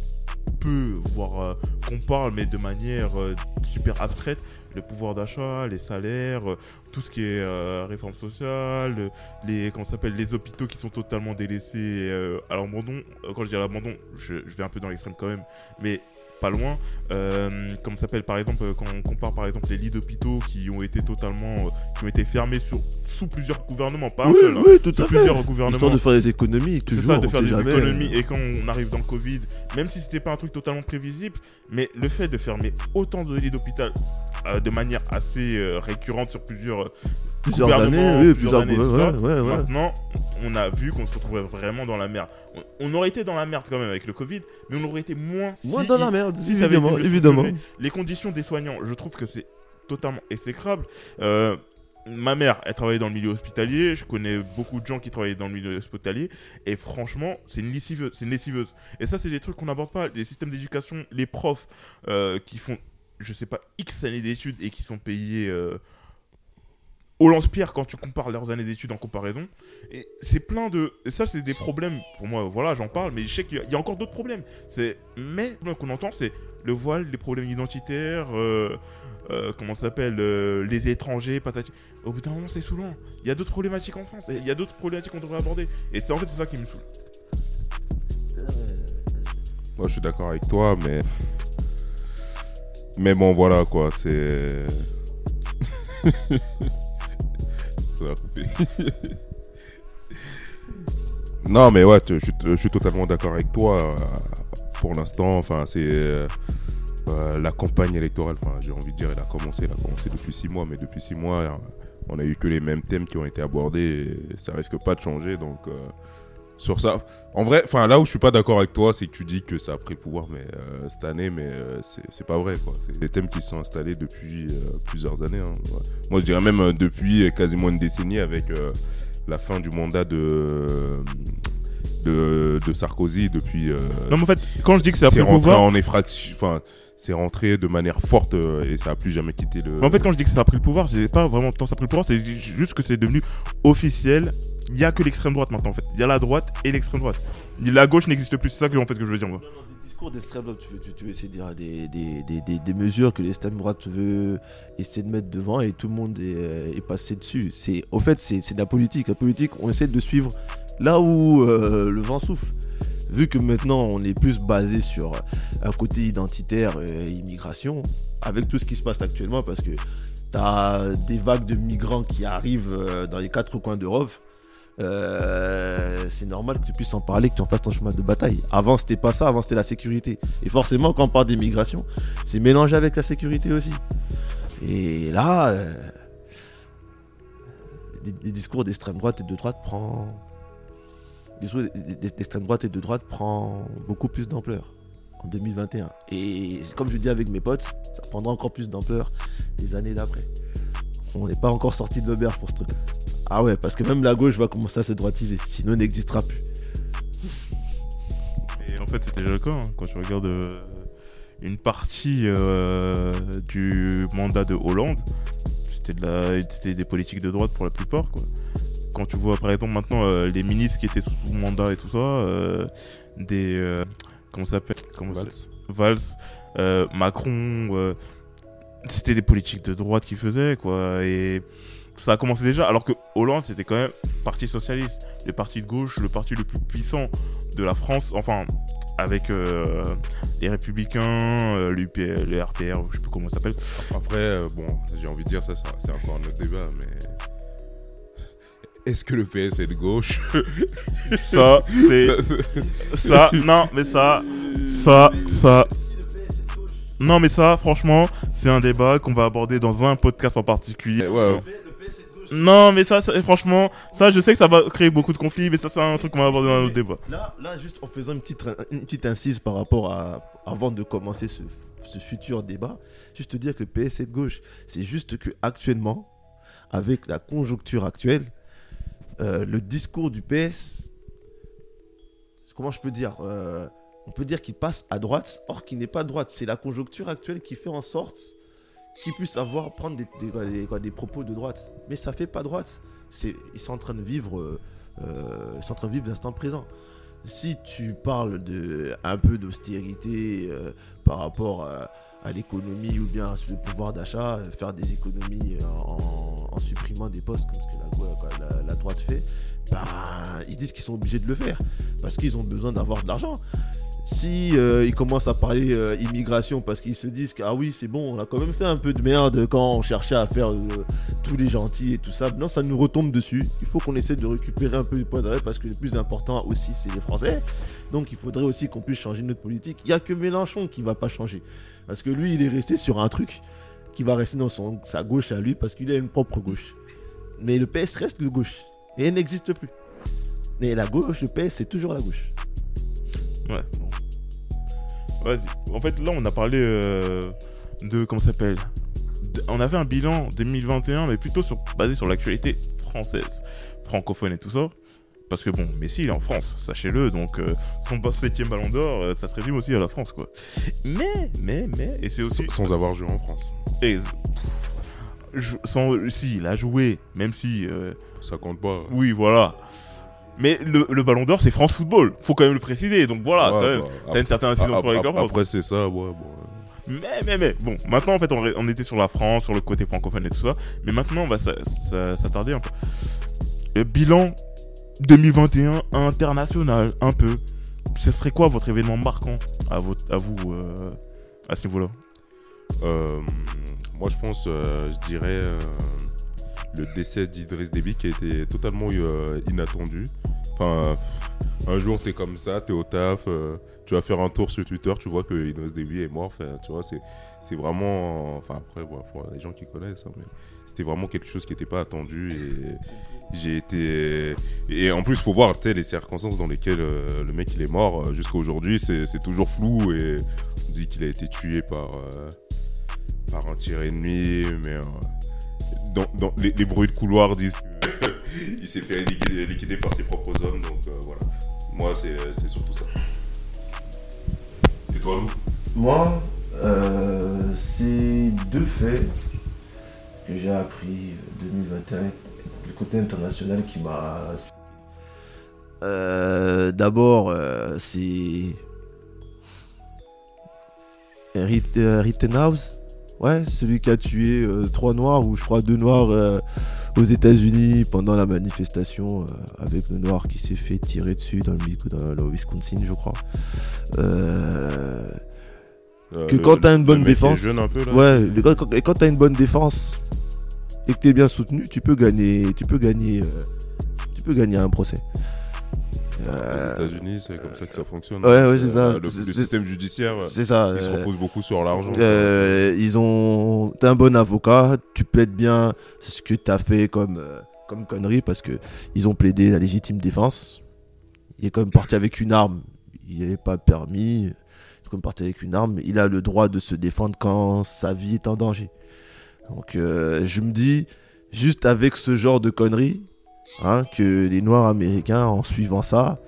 peu, voire euh, qu'on parle, mais de manière euh, super abstraite, le pouvoir d'achat, les salaires, euh, tout ce qui est euh, réforme sociale, euh, les comment s'appelle les hôpitaux qui sont totalement délaissés euh, à l'abandon. Quand je dis à l'abandon, je, je vais un peu dans l'extrême quand même, mais pas loin. Euh, comme s'appelle par exemple quand on compare par exemple les lits d'hôpitaux qui ont été totalement euh, qui ont été fermés sur, sous plusieurs gouvernements, pas un Oui, seul, hein, oui, tout sous à fait. plusieurs gouvernements. Histoire de faire des économies, C'est toujours, ça, de faire des jamais. économies. Et quand on arrive dans le Covid, même si c'était pas un truc totalement prévisible, mais le fait de fermer autant de lits d'hôpital de manière assez euh, récurrente sur plusieurs, euh, Plusieurs gouvernements, années, oui, plusieurs années, ouais, tout ça, ouais, ouais. Maintenant, on a vu qu'on se retrouvait vraiment dans la merde. On, aurait été dans la merde quand même avec le Covid, mais on aurait été moins. Moins si dans il- la merde, si évidemment, évidemment. Les conditions des soignants, je trouve que c'est totalement exécrable. Euh, ma mère, elle travaillait dans le milieu hospitalier. Je connais beaucoup de gens qui travaillaient dans le milieu hospitalier. Et franchement, c'est une lessiveuse. C'est une lessiveuse. Et ça, c'est des trucs qu'on n'aborde pas. Les systèmes d'éducation, les profs euh, qui font, je sais pas, X années d'études et qui sont payés euh, au lance-pierre quand tu compares leurs années d'études en comparaison. Et c'est plein de. Ça, c'est des problèmes. Pour moi, voilà, j'en parle, mais je sais qu'il y y a encore d'autres problèmes. C'est mais problème qu'on entend, c'est le voile, les problèmes identitaires, euh, euh, comment ça s'appelle, euh, les étrangers, patati. Au bout d'un moment, c'est saoulant. Il y a d'autres problématiques en France. Il y a d'autres problématiques qu'on devrait aborder. Et c'est en fait ça qui me saoule. Moi, je suis d'accord avec toi, mais. Mais bon, voilà quoi, c'est. Non, mais ouais, je suis, je suis totalement d'accord avec toi. euh, Pour l'instant, enfin, c'est. euh, euh, la campagne électorale, enfin, j'ai envie de dire, elle a commencé, elle a commencé depuis six mois, mais depuis six mois, on a eu que les mêmes thèmes qui ont été abordés, et ça risque pas de changer, donc euh, sur ça, en vrai, enfin là où je suis pas d'accord avec toi, c'est que tu dis que ça a pris le pouvoir, mais euh, cette année, mais euh, c'est pas vrai, quoi. C'est des thèmes qui se sont installés depuis euh, plusieurs années. hein, ouais. Moi, je dirais même euh, depuis quasiment une décennie avec la fin du mandat de de, de Sarkozy depuis. Non, mais en fait, quand je dis que c'est c'est après le rentré pouvoir, en effraction. Enfin, c'est rentré de manière forte euh, et ça a plus jamais quitté le. Mais en fait, quand je dis que ça a pris le pouvoir, c'est pas vraiment tant ça a pris le pouvoir, c'est juste que c'est devenu officiel. Il y a que l'extrême droite maintenant, en fait. Il y a la droite et l'extrême droite. La gauche n'existe plus, c'est ça que, en fait, que je veux dire, moi. Des discours d'extrême droite, tu veux, tu, tu veux essayer de dire des, des, des, des, des mesures que l'extrême droite veut essayer de mettre devant et tout le monde est, euh, est passé dessus. C'est, au fait, c'est, c'est de la politique. La politique, on essaie de suivre là où euh, le vent souffle. Vu que maintenant on est plus basé sur un côté identitaire et immigration, avec tout ce qui se passe actuellement, parce que tu as des vagues de migrants qui arrivent euh, dans les quatre coins d'Europe. Euh, c'est normal que tu puisses en parler, que tu en fasses ton chemin de bataille. Avant, c'était pas ça, avant, c'était la sécurité. Et forcément, quand on parle d'immigration, c'est mélangé avec la sécurité aussi. Et là, euh, des, des discours d'extrême droite et de droite prend. D'extrême droite et de droite prend beaucoup plus d'ampleur en 2021. Et comme je dis avec mes potes, ça prendra encore plus d'ampleur les années d'après. On n'est pas encore sorti de l'auberge pour ce truc. Ah ouais, parce que même la gauche va commencer à se droitiser, sinon elle n'existera plus. En fait, c'était déjà le cas. hein. Quand tu regardes euh, une partie euh, du mandat de Hollande, c'était des politiques de droite pour la plupart. Quand tu vois, par exemple, maintenant, euh, les ministres qui étaient sous mandat et tout ça, euh, des. euh, comment ça s'appelle Valls. Valls, Macron, c'était des politiques de droite qu'ils faisaient, quoi. Et ça a commencé déjà, alors que Hollande, c'était quand même parti socialiste, le parti de gauche, le parti le plus puissant de la France, enfin, avec euh, les Républicains, euh, le RPR, je sais plus comment ça s'appelle. Après, euh, bon, j'ai envie de dire ça, ça c'est encore un autre débat, mais. Est-ce que le PS est de gauche Ça, c'est. Ça, c'est- Ça, non, mais ça, ça, ça. Non, mais ça, franchement, c'est un débat qu'on va aborder dans un podcast en particulier. Ouais, ouais. Non, mais ça, ça- franchement, ça, je sais que ça va créer beaucoup de conflits, mais ça, c'est un truc qu'on va aborder dans un autre débat. Là, là, juste en faisant une petite, une petite incise par rapport à. Avant de commencer ce, ce futur débat, juste te dire que le PS est de gauche. C'est juste que actuellement, avec la conjoncture actuelle, euh, le discours du PS. Comment je peux dire euh, On peut dire qu'il passe à droite, or qu'il n'est pas à droite. C'est la conjoncture actuelle qui fait en sorte qu'il puisse avoir, prendre des, propos de droite. Mais ça fait pas droite. C'est, ils sont en train de vivre. euh, ils sont en train de vivre l'instant présent si tu parles de un peu d'austérité par rapport à, à l'économie ou bien sur le pouvoir d'achat, euh, faire des économies euh, en, supprimant des postes comme ce que la, droite fait, ben, ils disent qu'ils sont obligés de le faire parce qu'ils ont besoin d'avoir de l'argent. Si euh, ils commencent à parler immigration parce qu'ils se disent que ah oui c'est bon on a quand même fait un peu de merde quand on cherchait à faire tous les gentils et tout ça, non ça nous retombe dessus. Il faut qu'on essaie de récupérer un peu du poids d'arrêt parce que le plus important aussi c'est les Français. Donc il faudrait aussi qu'on puisse changer notre politique. Il n'y a que Mélenchon qui va pas changer. Parce que lui il est resté sur un truc qui va rester dans son, sa gauche à lui parce qu'il a une propre gauche. Mais le PS reste de gauche et elle n'existe plus. Mais la gauche, le PS c'est toujours la gauche. Ouais. Vas-y. En fait, là, on a parlé euh, de. Comment ça s'appelle? On a fait un bilan 2021, mais plutôt sur, basé sur l'actualité française, francophone et tout ça. Parce que bon, Messi il est en France, sachez-le, donc euh, son 7ème ballon d'or, euh, ça se résume aussi à la France, quoi. Mais, mais, mais, et c'est aussi. Sans sans avoir joué en France. et- je- sans, si, il a joué, même si. euh, Ça compte pas. oui, voilà. Mais le, le ballon d'or, c'est France Football, faut quand même le préciser, donc voilà, Ouais, quand même. bah, T'as une certaine incidence sur les ap- clubs. Après, c'est ça, ouais, bon. Mais, mais, mais, bon, maintenant en fait on, on était sur la France, sur le côté francophone et tout ça, mais maintenant on va s'a- s'a- s'attarder un peu. Le bilan 2021 international, un peu. Ce serait quoi votre événement marquant à, vous euh, à ce niveau-là? Euh, moi, je pense, euh, je dirais, le décès d'Idriss Déby qui a été totalement inattendu. Un jour, t'es comme ça, t'es au taf, tu vas faire un tour sur Twitter, tu vois que Idriss Déby est mort. Tu vois, c'est, c'est vraiment. Enfin, après, pour les gens qui connaissent, hein, c'était vraiment quelque chose qui n'était pas attendu. Et j'ai été. Et en plus, faut voir les circonstances dans lesquelles euh, le mec il est mort. euh, Jusqu'à aujourd'hui, c'est, toujours flou et on dit qu'il a été tué par. euh, par un tir ennemi, mais dans, dans- les, bruits de couloir disent qu'il s'est fait liquider, liquider par ses propres hommes, donc voilà. Moi, c'est surtout ça. Et toi, Lou? Moi, euh, c'est deux faits que j'ai appris euh, 2021, le côté international qui m'a. Euh, D'abord, euh, c'est. Rit- Rittenhouse Ouais, celui qui a tué trois noirs, ou je crois deux noirs aux États-Unis pendant la manifestation, avec le noir qui s'est fait tirer dessus dans le, Wisconsin, je crois. Que le- quand t'as une bonne défense, jeune un peu, là, ouais, et quand, quand- et quand t'as une bonne défense et que t'es bien soutenu, tu peux gagner, tu peux gagner, euh, tu peux gagner un procès. Aux Euh, États-Unis, c'est comme ça que ça fonctionne. ouais, ouais, c'est ça. Le, système judiciaire, c'est ça. il se euh, repose beaucoup sur l'argent. euh, ils ont, t'es un bon avocat, tu plaides bien ce que t'as fait comme, euh, comme connerie parce que ils ont plaidé la légitime défense. Il est quand même parti avec une arme, il n'est pas permis. Parti avec une arme, il a le droit de se défendre quand sa vie est en danger. Donc euh, je me dis, juste avec ce genre de conneries, hein, que les Noirs américains, en suivant ça,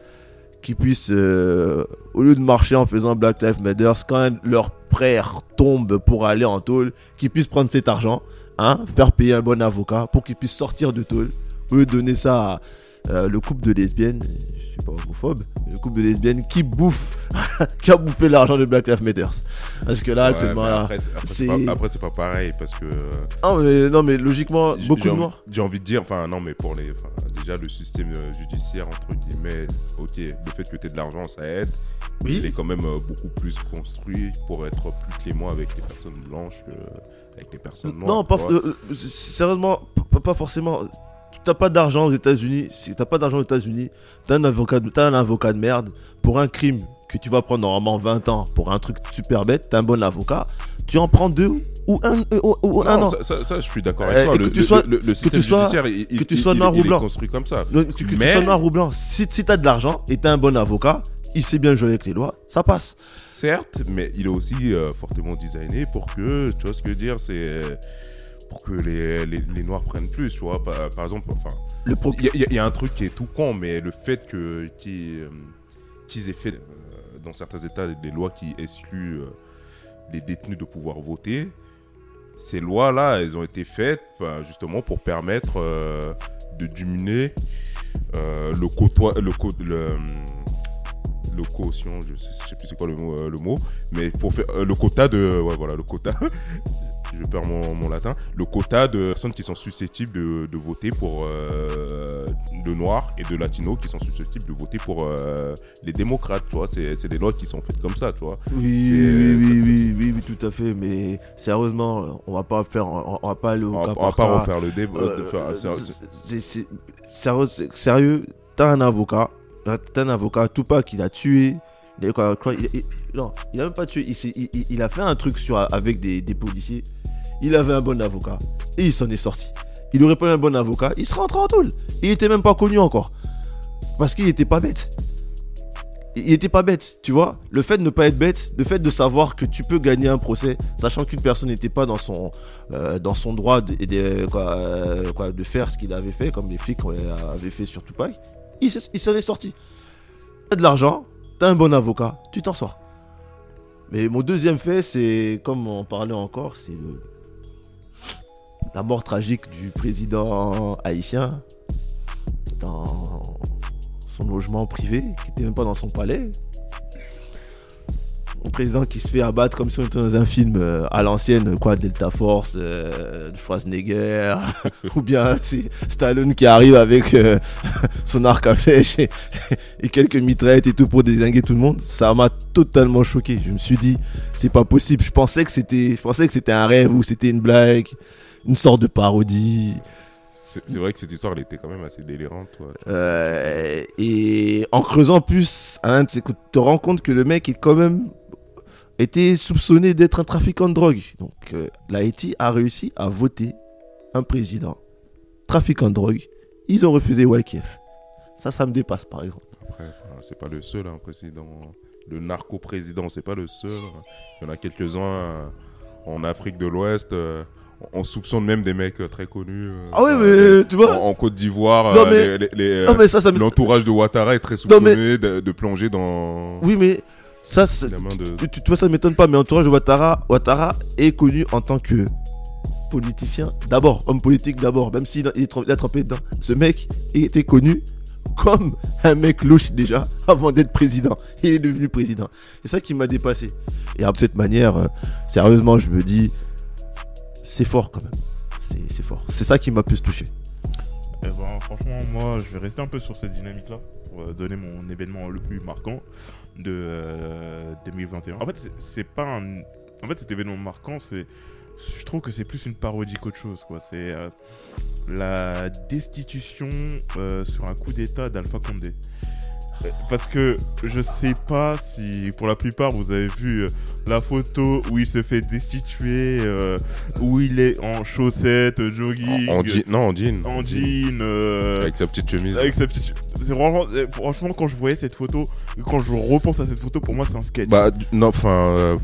qui puissent, euh, au lieu de marcher en faisant Black Lives Matter, quand leur frère tombe pour aller en tôle, qu'ils puissent prendre cet argent, hein, faire payer un bon avocat pour qu'ils puissent sortir de tôle, au donner ça à euh, le couple de lesbiennes, pas homophobe, le couple de lesbiennes qui bouffe, qui a bouffé l'argent de Black Lives Matter. Parce que là, Ouais, actuellement, après, c'est- après, c'est pas, pareil parce que. Ah, mais, non, mais logiquement, beaucoup de noirs. J'ai envie de dire, enfin, non, mais pour les. déjà, le système euh, judiciaire, entre guillemets, ok, le fait que tu aies de l'argent, ça aide. mais Oui. Il est quand même euh, beaucoup plus construit pour être plus clément avec les personnes blanches que avec les personnes noires. Non, pas, euh, sérieusement, pas forcément. T'as pas d'argent aux États-Unis. Si t'as pas d'argent aux États-Unis, t'as un avocat, de- t'as un avocat de merde pour un crime que tu vas prendre normalement 20 ans pour un truc super bête. T'as un bon avocat. Tu en prends deux ou un, euh, ou, un an. ça, ça- ça, je suis d'accord Euh, avec toi. et que Le, tu le- sois- le- le système tu sois- judiciaire, il, que tu il- sois il- noir il ou blanc. est construit comme ça. Le- tu- tu Mais- sois noir ou blanc. Si, si t'as de l'argent et t'as un bon avocat, il sait bien jouer avec les lois, ça passe. Certes, mais il est aussi euh, fortement designé pour que, tu vois ce que je veux dire, c'est pour que les, les, les noirs prennent plus, tu vois. Par, par exemple, enfin, pro- il y, a- y y un truc qui est tout con, mais le fait que qu'ils euh, qu'ils aient fait euh, dans certains États des lois qui excluent euh, les détenus de pouvoir voter, ces lois-là, elles ont été faites justement pour permettre euh, de diminuer euh, le côtoie, le, co- le, le quotient, je sais, je sais plus c'est quoi le mot, euh, le mot, mais pour faire le quota de, ouais voilà, le quota, je perds mon, mon latin, le quota de personnes qui sont susceptibles de, de voter pour euh, de noirs et de latinos qui sont susceptibles de voter pour euh, les démocrates, tu vois, c'est des lois qui sont faites comme ça, tu vois. Oui, oui, oui, oui, oui, oui, tout à fait. Mais sérieusement, on va pas faire, on, on va pas aller au On on va pas refaire le débat. Euh, c'est- sérieux, sérieux, t'as un avocat, t'as un avocat, Tupac, il a tué, il a, quoi, quoi, il- il- non, il a même pas tué, il, a fait un truc sur, avec des, des policiers, il avait un bon avocat, et il s'en est sorti. Il aurait pas eu un bon avocat, il serait rentré en tôle. Il était même pas connu encore. Parce qu'il était pas bête. Il était pas bête, tu vois. Le fait de ne pas être bête, le fait de savoir que tu peux gagner un procès, sachant qu'une personne n'était pas dans son, euh, droit de, euh, de faire ce qu'il avait fait, comme les flics euh, avaient fait sur Tupac, il s'en est sorti. T'as de l'argent, t'as un bon avocat, tu t'en sors. Mais mon deuxième fait, c'est, comme on parlait encore, c'est le, la mort tragique du président haïtien dans son logement privé, qui était même pas dans son palais. Un président qui se fait abattre comme si on était dans un film euh, à l'ancienne, quoi, Delta Force, euh, Schwarzenegger, ou bien c'est Stallone qui arrive avec euh, son arc à flèche et, quelques mitraillettes et tout pour désinguer tout le monde. Ça m'a totalement choqué. Je me suis dit, c'est pas possible. Je pensais que c'était un rêve ou c'était une blague, une sorte de parodie. c'est vrai que cette histoire, elle était quand même assez délirante. toi. Euh, et en creusant plus, hein, tu te rends compte que le mec est quand même été soupçonné d'être un trafiquant de drogue. Donc euh, l'Haïti a réussi à voter un président trafiquant de drogue. Ils ont refusé Walkiev. Ça, ça me dépasse par exemple. Après, c'est pas le seul hein, président. Le narco-président, c'est pas le seul. Il y en a quelques-uns euh, en Afrique de l'Ouest, euh, on soupçonne même des mecs euh, très connus. euh, Ah euh, mais tu vois. en, en Côte d'Ivoire, l'entourage de Ouattara est très mais- soupçonné de, de plonger dans Oui, mais ça, de. tu, vois, ça ne m'étonne pas, mais entourage de Ouattara, Ouattara est connu en tant que politicien, d'abord, homme politique d'abord, même s'il est trem- il a trempé dedans. Ce mec était connu comme un mec louche déjà avant d'être président. Il est devenu président. C'est ça qui m'a dépassé. Et de cette manière, euh, sérieusement, je me dis, c'est fort quand même. C'est fort. C'est ça qui m'a plus touché. Eh ben, franchement, moi, je vais rester un peu sur cette dynamique-là pour euh, donner mon événement le plus marquant de euh, 2021. En fait, c'est- pas un. En fait, cet événement marquant, c'est. Je trouve que c'est plus une parodie qu'autre chose, quoi. C'est euh, la destitution euh, sur un coup d'état d'Alpha Condé. Euh, Parce que je sais pas si, pour la plupart, vous avez vu euh, la photo où il se fait destituer, euh, où il est en chaussettes, jogging, En, non, en jean. en jean, euh, Avec sa petite chemise. avec sa petite. Franchement, euh, franchement, quand je voyais cette photo, quand je repense à cette photo, pour moi, c'est un sketch. Bah, non, enfin. euh,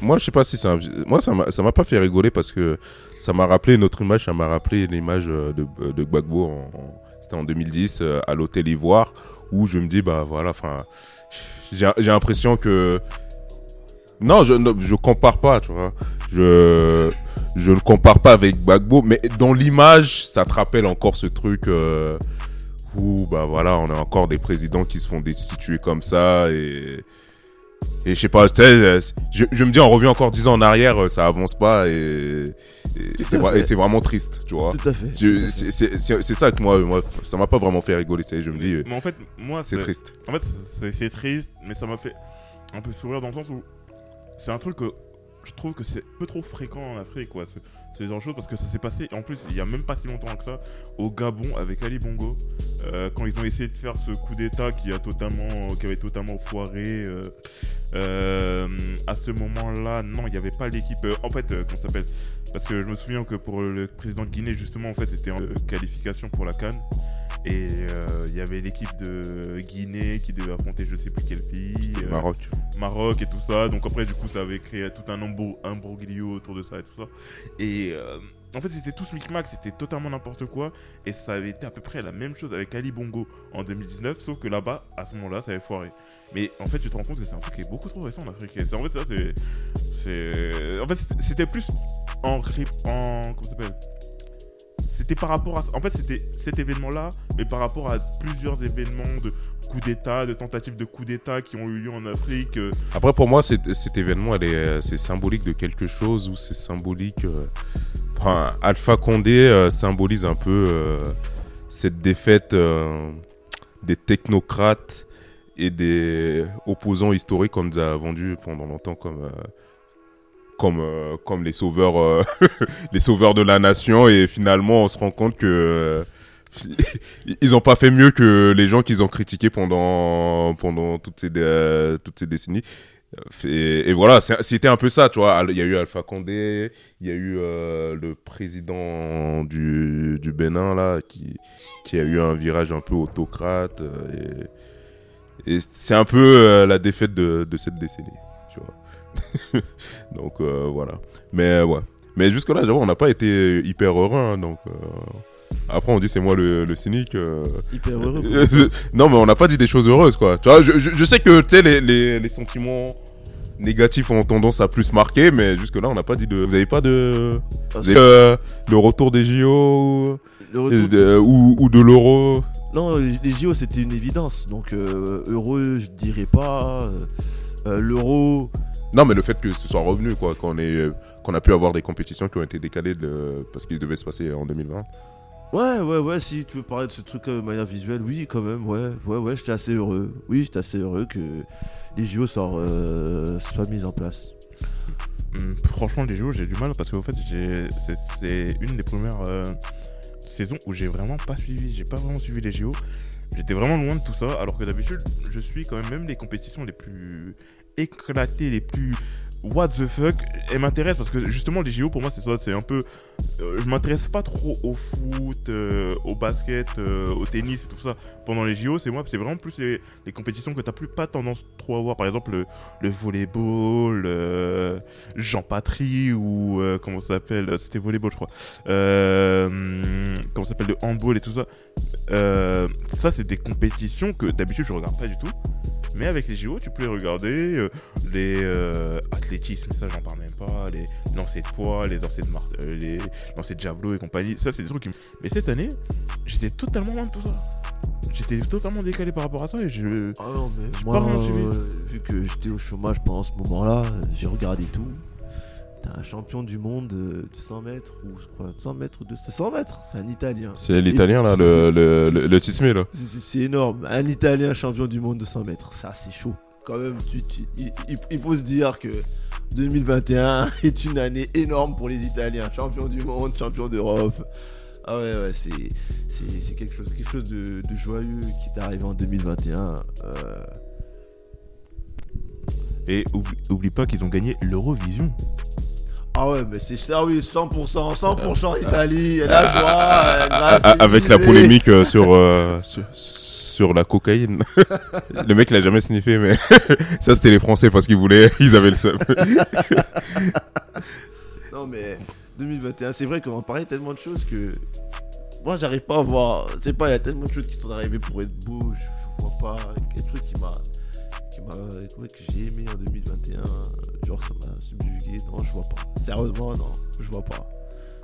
moi, je sais pas si c'est un. Moi, ça m'a pas fait rigoler parce que ça m'a rappelé une autre image. Ça m'a rappelé l'image euh, de, de Gbagbo. En, en- C'était en 2010 euh, à l'hôtel Ivoire où je me dis, bah voilà, enfin. J'ai l'impression que. Non, je ne compare pas, tu vois. Je, je ne compare pas avec Gbagbo, mais dans l'image, ça te rappelle encore ce truc euh, où, bah voilà, on a encore des présidents qui se font destituer comme ça et. Et je sais pas, je, je me dis, on revient encore 10 ans en arrière, ça avance pas et, et c'est c'est vraiment triste, tu vois. Tout à fait. C'est c'est- c'est- c'est ça que moi, moi ça m'a pas vraiment fait rigoler, tu sais, je me dis, euh, Mais en fait, moi, c'est triste. En fait, c'est- c'est triste, mais ça m'a fait un peu sourire dans le sens où c'est un truc que je trouve que c'est un peu trop fréquent en Afrique, quoi. Ce, ce genre de choses, parce que ça s'est passé, en plus, il y a même pas si longtemps que ça, au Gabon avec Ali Bongo, euh, quand ils ont essayé de faire ce coup d'état qui a totalement, qui avait totalement foiré. euh, euh, à ce moment-là, non, il n'y avait pas l'équipe. euh, en fait, euh, comment ça s'appelle Parce que je me souviens que pour le président de Guinée, justement, en fait, c'était en euh, qualification pour la Cannes. Et euh, il y avait l'équipe de Guinée qui devait affronter je sais plus quel pays. Maroc. Maroc et tout ça. Donc après, du coup, ça avait créé tout un imbroglio autour de ça et tout ça. Et en fait, c'était tout ce micmac, c'était totalement n'importe quoi. Et ça avait été à peu près la même chose avec Ali Bongo en 2019, sauf que là-bas, à ce moment-là, ça avait foiré. Mais en fait, tu te rends compte que c'est un truc qui est beaucoup trop récent en Afrique. En fait, ça, En fait, c'était- plus en. en comment s'appelle? C'était par rapport à en fait c'était cet événement là mais par rapport à plusieurs événements de coups d'état de tentatives de coups d'état qui ont eu lieu en Afrique euh, Après, pour moi, cet, événement, euh, c'est symbolique de quelque chose ou c'est symbolique. euh, Enfin, Alpha Condé symbolise un peu cette défaite des technocrates et des opposants historiques qu'on nous a vendus pendant longtemps comme. euh, comme, euh, comme les sauveurs euh, les sauveurs de la nation et finalement on se rend compte que ils ont pas fait mieux que les gens qu'ils ont critiqués pendant pendant toutes ces toutes ces décennies et, voilà c'était un peu ça tu vois il y a eu Alpha Condé il y a eu le président du, du Bénin là qui qui a eu un virage un peu autocrate et c'est un peu euh, la défaite de, de cette décennie tu vois donc euh, voilà mais ouais mais jusque là j'avoue on n'a pas été hyper heureux hein, donc euh, après on dit c'est moi le, le cynique euh, Hyper heureux. euh, non, mais on n'a pas dit des choses heureuses, quoi. Tu vois, je, je, je sais que tu sais, les, les, les sentiments négatifs ont tendance à plus marquer, mais jusque-là, on n'a pas dit de. Vous avez pas de. Ah, euh, le retour des JO Le ou, retour- de- ou, ou de l'euro? Non, les JO c'était une évidence. Donc euh, heureux, je dirais pas. Euh, euh, L'euro, Non, mais le fait que ce soit revenu, quoi, qu'on ait, euh, qu'on a pu avoir des compétitions qui ont été décalées de, parce qu'ils devaient se passer en 2020. ouais, ouais, ouais. Si tu veux parler de ce truc de manière visuelle, oui, quand même, ouais, ouais, ouais. J'étais assez heureux. Oui, j'étais assez heureux que les JO soient, euh, soient mis en place. hum, franchement les JO j'ai du mal parce qu'en fait j'ai c'est- c'est une des premières saisons où j'ai vraiment pas suivi j'ai pas vraiment suivi les JO j'étais vraiment loin de tout ça alors que d'habitude je suis quand même même les compétitions les plus éclatées les plus what the fuck, elle m'intéresse parce que justement les JO pour moi c'est ça, c'est un peu, euh, je m'intéresse pas trop au foot, euh, au basket, euh, au tennis et tout ça pendant les JO. C'est moi, c'est vraiment plus les, compétitions que t'as plus pas tendance trop à voir. Par exemple le, le volleyball, Jean Patry ou comment ça s'appelle, c'était volleyball je crois. Comment ça s'appelle le handball et tout ça. Ça c'est des compétitions que d'habitude je regarde pas du tout. Mais avec les JO, tu peux les regarder. les euh, athlétismes, ça j'en parle même pas. Les lancers de poids, les lancers de, mar- euh, les lancers de javelot et compagnie. Ça, c'est des trucs qui me... Mais cette année, j'étais totalement loin de tout ça. J'étais totalement décalé par rapport à ça et je. Ah non, mais J'ai moi, pas rien suivi. euh, vu que j'étais au chômage pendant ce moment-là, j'ai regardé tout. T'as un champion du monde de 100 mètres, ou je crois 100 mètres ou de 100 mètres, c'est un Italien. C'est l'italien là, le, le, le, le Tismé, là. C'est énorme. Un Italien champion du monde de 100 mètres, ça c'est chaud. Quand même, tu- tu- il, faut se dire que 2021 est une année énorme pour les Italiens. Champion du monde, champion d'Europe. Ah ouais, ouais, c'est quelque chose, quelque chose de, de joyeux qui est arrivé en 2021. Euh, Et oublie, oublie pas qu'ils ont gagné l'Eurovision. Ah ouais, mais c'est ah oui, 100%, 100% Italie, la joie, euh, Avec la polémique euh, sur, euh, sur, sur la cocaïne. le mec l'a jamais sniffé, mais ça c'était les Français parce qu'ils voulaient, ils avaient le seum. Non mais 2021, c'est vrai qu'on parlait tellement de choses que moi j'arrive pas à voir. Sais pas, il y a tellement de choses qui sont arrivées pour être beau, je, vois pas quelque chose qui m'a qui m'a que j'ai aimé en 2021. Genre ça m'a subjugué, non je vois pas. Sérieusement non, je vois pas.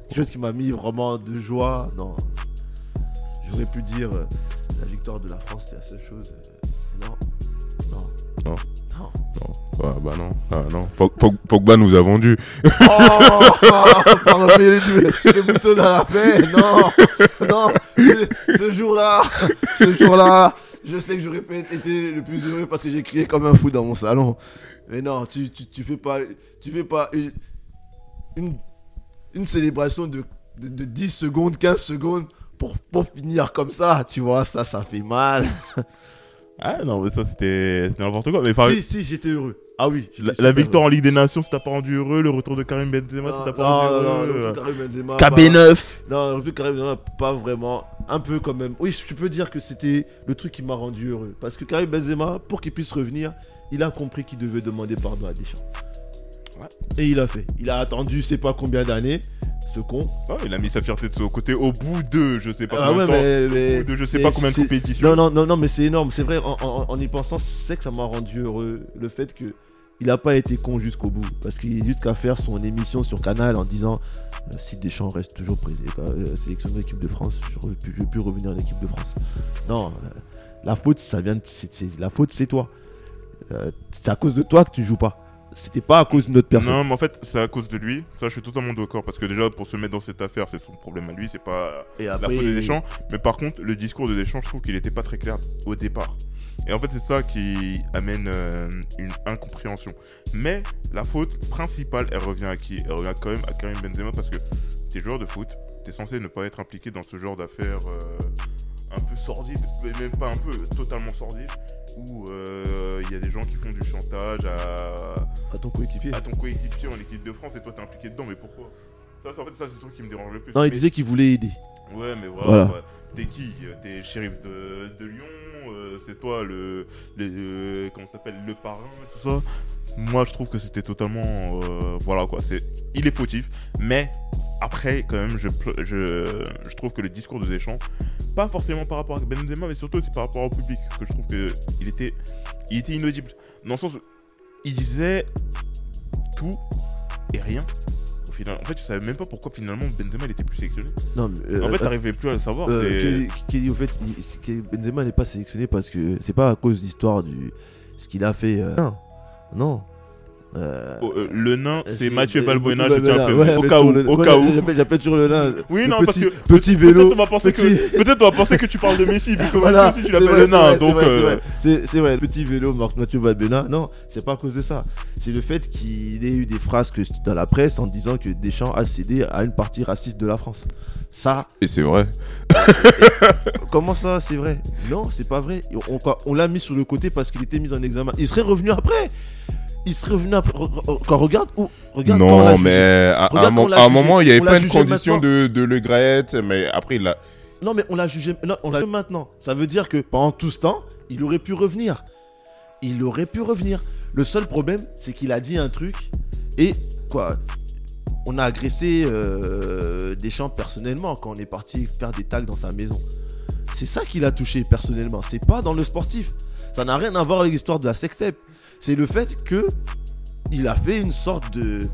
Quelque chose qui m'a mis vraiment de joie, non. J'aurais pu dire euh, la victoire de la France c'était la seule chose. euh, non, non, Non. non. Ah, bah non, ah, non. Pog- Pog- Pogba nous a vendu. Oh, pardon, mais le, le bouton dans la paix, non, non, ce, jour-là, ce jour-là, je sais que j'aurais pas été le plus heureux parce que j'ai crié comme un fou dans mon salon. Mais non, tu, tu, tu fais pas, tu fais pas une, une, une célébration de, de, de 10 secondes, 15 secondes pour, pour finir comme ça, tu vois, ça, ça fait mal. Ah non, mais ça c'était n'importe quoi. Mais par Si, si, j'étais heureux. Ah oui. la, la victoire heureux. en Ligue des Nations, ça t'a pas rendu heureux. Le retour de Karim Benzema, ça t'a pas rendu non, heureux. Karim Benzema, pas- KB9 Non, le truc Karim Benzema, pas vraiment. Un peu quand même. Oui, je peux dire que c'était le truc qui m'a rendu heureux. Parce que Karim Benzema, pour qu'il puisse revenir, il a compris qu'il devait demander pardon à Deschamps. Ouais. Et il a fait. Il a attendu, je sais pas combien d'années, ce con. Ouais, il a mis sa fierté de son côté au bout de je sais pas Ah combien ouais, de temps. mais, Au mais- bout de je sais pas combien de compétitions. Non, non, non, non, mais c'est énorme. C'est vrai, en, en- en y pensant, c'est que ça m'a rendu heureux. Le fait que il a pas été con jusqu'au bout. Parce qu'il a eu qu'à faire son émission sur Canal en disant euh, si Deschamps reste toujours président, euh, sélectionné de l'équipe de France, je ne veux plus revenir en équipe de France. Non, euh, la faute, ça vient de, la faute, c'est toi. Euh, c'est à cause de toi que tu joues pas. C'était pas à cause d'une autre personne. Non, mais en fait, c'est à cause de lui. Ça, je suis totalement d'accord. Parce que déjà, pour se mettre dans cette affaire, c'est son problème à lui. C'est pas Et la après, faute de Deschamps. Mais par contre, le discours de Deschamps, je trouve qu'il était pas très clair au départ. Et en fait, c'est ça qui amène euh, une incompréhension. Mais la faute principale, elle revient à qui? Elle revient quand même à Karim Benzema parce que t'es joueur de foot, t'es censé ne pas être impliqué dans ce genre d'affaires euh, un peu sordides, mais même pas un peu, totalement sordides, où euh, il y a des gens qui font du chantage à, à ton coéquipier. à ton coéquipier en équipe de France et toi t'es impliqué dedans, mais pourquoi? Ça, c'est- en fait, ça, c'est le truc qui me dérange le plus. Non, il Mais- disait qu'il voulait aider. Ouais, mais voilà. T'es qui? Euh, T'es shérif de, de Lyon euh, C'est toi le, le, le- comment s'appelle le parrain et tout ça? Moi, je trouve que c'était totalement euh, voilà quoi. C'est il est fautif, mais après quand même, je, je, je trouve que le discours de Deschamps, pas forcément par rapport à Benzema, mais surtout aussi par rapport au public, que je trouve que il était il était inaudible dans le sens où il disait tout et rien. Au final, en fait, tu savais même pas pourquoi finalement Benzema il était plus sélectionné. Non, mais, euh, En fait, t'arrivais plus à le savoir. Euh, Kelly- au fait, il- Kelly Benzema n'est pas sélectionné parce que c'est pas à cause d'histoire du ce qu'il a fait. euh, non, non. Euh, Oh, euh, le nain, c'est c'est- Mathieu euh, Valbuena, Mathieu je tiens préciser. ouais, Au cas où, le- au cas où. j'appelle- toujours le nain. Oui, non, petit, parce que petit peut-être vélo. on va penser petit- que peut-être on va penser que tu parles de Messi vu que Voilà, Messi tu c'est l'appelles le c'est nain. vrai, c'est Donc vrai, c'est euh, vrai. vrai, petit vélo Mathieu Valbuena. Non, c'est pas à cause de ça. C'est le fait qu'il ait eu des phrases que dans la presse en disant que Deschamps a cédé à une partie raciste de la France. Ça, Et c'est vrai. comment ça, c'est vrai? Non, c'est pas vrai. On, on- on l'a mis sur le côté parce qu'il était mis en examen. Il serait revenu après. Il serait revenu après. Quand regarde où Regarde quand on l'a Non, mais à, Regarde un, quand mo- on l'a à un moment, il n'y avait l'a pas une condition de, de Le Graët, mais après, il a. Non, mais on l'a jugé. Non, on l'a maintenant. Ça veut dire que pendant tout ce temps, il aurait pu revenir. Il aurait pu revenir. Le seul problème, c'est qu'il a dit un truc et quoi On a agressé euh, Deschamps personnellement quand on est parti faire des tags dans sa maison. C'est ça qu'il a touché personnellement. C'est pas dans le sportif. Ça n'a rien à voir avec l'histoire de la sextape. C'est le fait que il a fait une sorte de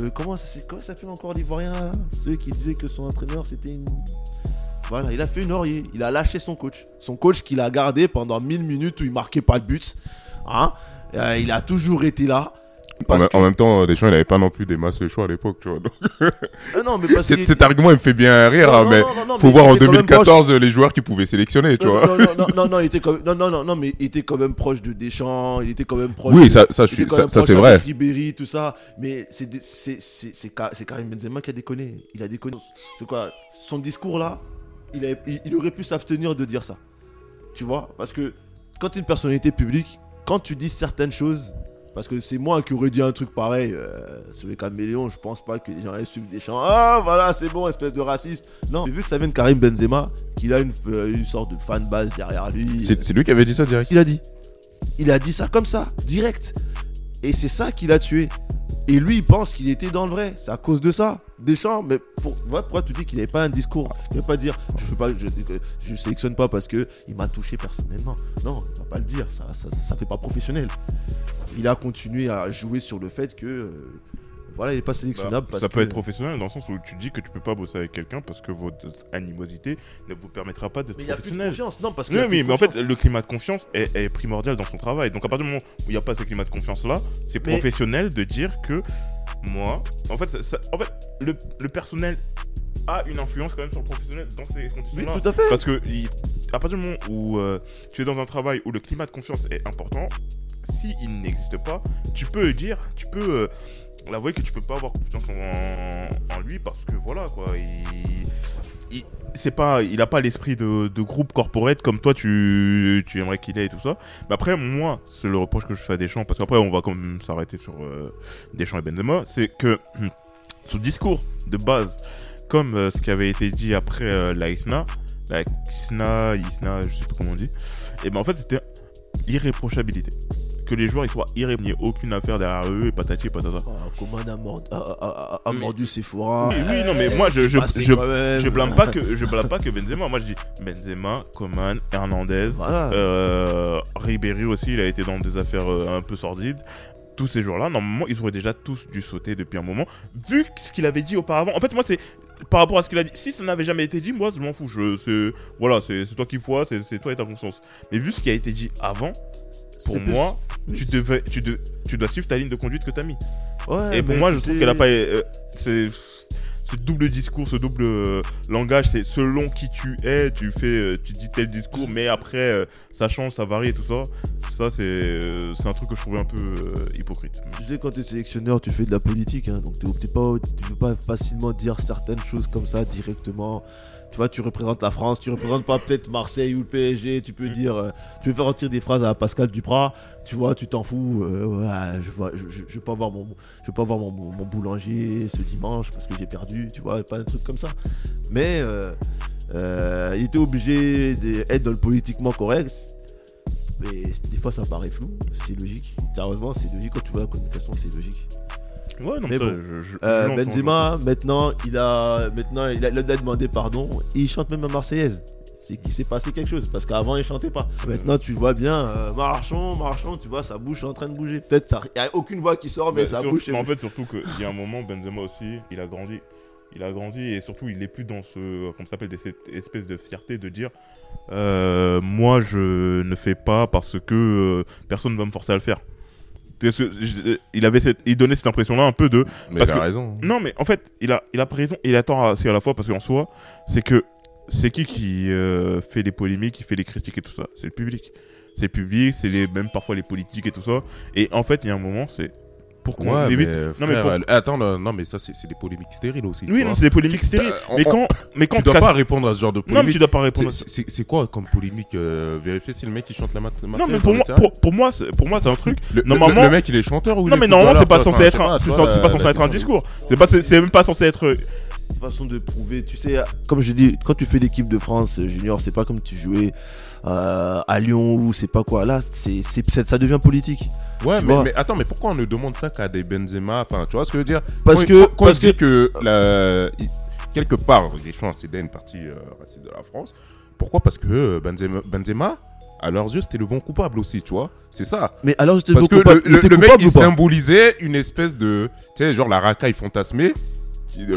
euh, comment ça s'appelle encore l'Ivoirien Ceux qui disaient que son entraîneur c'était une voilà, il a fait une oreiller. Il a lâché son coach. Son coach qu'il a gardé pendant 1000 minutes où il marquait pas de but. Hein Euh, il a toujours été là. En, Parce même- que- en même temps, Deschamps, il n'avait pas non plus des masses de choix à l'époque, tu vois. donc, non, mais parce cet, argument, il me fait bien rire, Non, hein, non, mais non, faut mais voir il en était quand même 2014 les joueurs qu'il pouvait sélectionner, tu non, vois. non, non, non, non, non, il était quand même, non, non, non, non, mais il était quand même proche de Deschamps, il était quand même proche. Oui, de- ça, il suis, ça, c'est vrai. Ribéry, tout ça, mais c'est Karim Benzema qui a déconné. Il a déconné. C'est quoi? Son discours là, il, a- il, il aurait pu s'abstenir de dire ça. Tu vois? Parce que quand tu es une personnalité publique, quand tu dis certaines choses, parce que c'est moi qui aurais dit un truc pareil euh, sur les caméléons, je pense pas que les gens allaient suivre des chants. Ah voilà, c'est bon, espèce de raciste. Non, mais vu que ça vient de Karim Benzema, qu'il a une, euh, une sorte de fan base derrière lui. C'est c'est lui qui avait dit ça direct. Il a dit. Il a dit ça comme ça, direct. Et c'est ça qui l'a tué. Et lui, il pense qu'il était dans le vrai. C'est à cause de ça. Deschamps, mais pour, ouais, pourquoi tu dis qu'il n'avait pas un discours? Il ne veut pas dire, je ne pas, je, je sélectionne pas parce que il m'a touché personnellement. Non, il va pas le dire. Ça, ça, ça fait pas professionnel. Il a continué à jouer sur le fait que, euh, voilà, il n'est pas sélectionnable. parce Bah, ça peut que- être professionnel dans le sens où tu dis que tu peux pas bosser avec quelqu'un parce que votre animosité ne vous permettra pas d'être Mais il n'y a plus de professionnel. confiance. Non, parce que. Oui, mais, mais en fait, le climat de confiance est, est primordial dans son travail. Donc, à partir du moment où il n'y a pas ce climat de confiance-là, c'est Mais- professionnel de dire que moi, en fait, ça- en fait le, le personnel a une influence quand même sur le professionnel dans ces Oui, conditions-là. tout à fait. Parce que il- à partir du moment où euh, tu es dans un travail où le climat de confiance est important, si il n'existe pas, tu peux dire, tu peux euh, l'avouer que tu peux pas avoir confiance en, en lui parce que voilà quoi, il, il- c'est pas, il a pas l'esprit de, de groupe corporate comme toi tu, tu aimerais qu'il ait et tout ça. Mais après moi, c'est le reproche que je fais à Deschamps parce qu'après on va quand même s'arrêter sur euh, Deschamps et Benzema, c'est que son discours de base, comme euh, ce qui avait été dit après euh, la ISNA, la ISNA, ISNA, je sais pas comment on dit, et ben en fait c'était irréprochabilité. Que les joueurs ils soient irréprochables, il n'y ait aucune affaire derrière eux et patati et patata. Ah, Coman a, mord- a- a- a- a Mais- mordu Sephora. Oui, oui, non, mais moi, je- je- je- blâme pas que je blâme pas que Benzema. Moi je dis Benzema, Coman, Hernandez, Voilà. euh, Ribéry aussi, il a été dans des affaires euh, un peu sordides. Tous ces jours-là, normalement, ils auraient déjà tous dû sauter depuis un moment. Vu ce qu'il avait dit auparavant. En fait, moi, c'est par rapport à ce qu'il a dit. Si ça n'avait jamais été dit, moi, je m'en fous. Je, c'est, voilà, c'est, toi qui vois, c'est, toi et ta conscience. Mais vu ce qui a été dit avant, pour plus- moi, tu, devais, tu, de- tu dois suivre ta ligne de conduite que tu as mis. Ouais, Et pour moi, je trouve qu'elle a pas. euh, c'est ce double discours, ce double euh, langage, c'est selon qui tu es, tu fais, euh, tu dis tel discours, mais après euh, ça change, ça varie et tout ça. Ça, c'est un truc que je trouvais un peu hypocrite. Tu sais, quand t'es sélectionneur, tu fais de la politique, hein, donc t'es pas, tu peux pas facilement dire certaines choses comme ça directement. Tu vois, tu représentes la France, tu représentes pas peut-être Marseille ou le PSG, tu peux dire, euh, tu peux faire retirer des phrases à Pascal Duprat, tu vois, tu t'en fous, euh, je, vois, je, je, je vais pas voir mon, je mon, boulanger ce dimanche parce que j'ai perdu, tu vois, pas un truc comme ça. Mais euh, il était obligé d'être dans le politiquement correct. Mais des fois ça paraît flou, c'est logique. Sérieusement, c'est logique quand tu vois la communication, c'est logique. Ouais, non, Mais ça, bon. je, je- Euh, Benzema, maintenant, il a, maintenant, il a, il a demandé pardon. Et il chante même la Marseillaise. C'est qu'il s'est passé quelque chose. Parce qu'avant, il chantait pas. Maintenant, tu vois bien. euh, marchons, marchons. Tu vois, sa bouche est en train de bouger. Peut-être, ça- il n'y a aucune voix qui sort, mais Mais sa sur- bouche est mais en fait, surtout qu'il y a un moment, Benzema aussi, il a grandi. Il a grandi et surtout, il est plus dans ce, comme ça s'appelle, des- cette espèce de fierté de dire, euh, moi, je ne fais pas parce que euh, personne ne va me forcer à le faire. Parce que je- il avait cette, il donnait cette impression-là un peu de, Mais Parce il a que- raison. non, mais en fait, il a, il a raison et il attend assez à la fois parce qu'en soi, c'est que c'est qui qui euh, fait les polémiques, qui fait les critiques et tout ça? C'est le public. C'est le public, c'est les, même parfois les politiques et tout ça. Et en fait, il y a un moment, c'est pour qu'on Ouais, évite. mais, non, mais pour- euh, attends, non, non, mais ça, c'est des polémiques stériles aussi. Oui, non, c'est des polémiques stériles. Mais quand, mais quand tu dois pas répondre à ce genre de Non, mais polémique. tu dois pas répondre. C'est- quoi comme polémique euh, Vérifier si le mec il chante la mat Non, mais pour moi, pour, pour moi, c'est- pour moi, c'est un truc. le, normalement- le, le mec il est chanteur ou il Non, mais normalement, c'est pas censé être, enfin, un- c'est pas, pas la- censé la être un discours. C'est pas, c'est c'est même pas censé être. C'est une façon de prouver. Tu sais, comme je dis, quand tu fais l'équipe de France euh, junior, c'est pas comme tu jouais euh, à Lyon ou c'est pas quoi. Là, c'est c'est- c'est- ça devient politique. Ouais, mais, attends, mais pourquoi on ne demande ça qu'à des Benzema? Enfin, tu vois ce que je veux dire? Parce Quand- que- quand, parce que la- quelque part, Deschamps cédait une partie euh, raciste de la France. Pourquoi? Parce que euh, Benzema, Benzema, à leurs yeux, c'était le bon coupable aussi, tu vois? C'est ça. Mais alors, j'étais Parce que coupable, le, le- il était le mec, il symbolisait une espèce de. Tu sais, genre la racaille fantasmée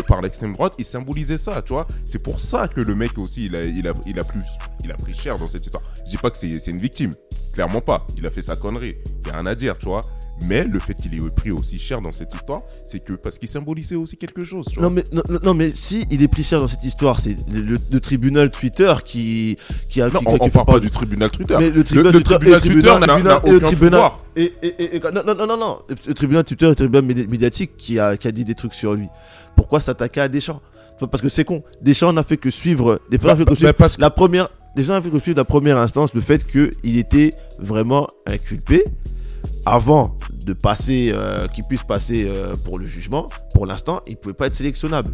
par l'extrême droite, il symbolisait ça, tu vois. C'est pour ça que le mec aussi, il a, il a, il a, plus, il a pris cher dans cette histoire. Je dis pas que c'est une victime, clairement pas. Il a fait sa connerie, il y a rien à dire, tu vois. Mais le fait qu'il ait pris aussi cher dans cette histoire, c'est que parce qu'il symbolisait aussi quelque chose, tu vois. Non mais, non, mais si il est pris cher dans cette histoire, c'est le, le- le tribunal Twitter qui, qui a. Non, qui, on, qui on parle pas- du tribunal Twitter. Mais le tribunal le Twitter, tribunal le Twitter n'a- tribunal- n'a aucun tribunal- pouvoir. Et, et, et- non, non, non, non. Le tribunal Twitter, le tribunal médi- médiatique qui a, qui a dit des trucs sur lui. Pourquoi s'attaquer à Deschamps? Parce que c'est con. Deschamps n'a fait que suivre. Deschamps n'a fait que Bah, suivre parce la première. Deschamps n'a fait que suivre la première instance le fait qu'il était vraiment inculpé avant de passer, euh, qu'il puisse passer euh, pour le jugement. Pour l'instant, il pouvait pas être sélectionnable.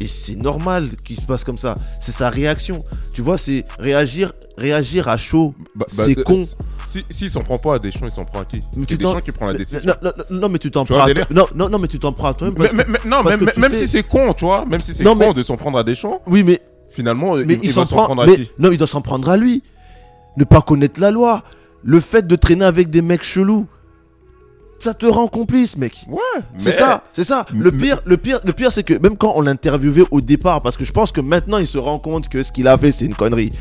Et c'est normal qu'il se passe comme ça. C'est sa réaction. Tu vois, c'est réagir, réagir à chaud. Bah, bah, c'est euh, con. Si, s'il s'en prend pas à Deschamps, il s'en prend à qui? C'est Deschamps qui prend la décision. Non, non, non, non, mais tu t'en prends. à- Non, non, non, mais tu t'en prends à toi-même. Non, parce même, que tu même sais- si c'est con, tu vois, même si c'est Non, con mais- de s'en prendre à Deschamps, Oui, mais finalement, mais il, s'en va s'en prend. prendre à Mais qui? non, il doit s'en prendre à lui. Ne pas connaître la loi. Le fait de traîner avec des mecs chelous, ça te rend complice, mec. Ouais, C'est mais- ça, c'est ça. Le pire, le pire, le pire, c'est que même quand on l'interviewait au départ, parce que je pense que maintenant il se rend compte que ce qu'il a fait, c'est une connerie.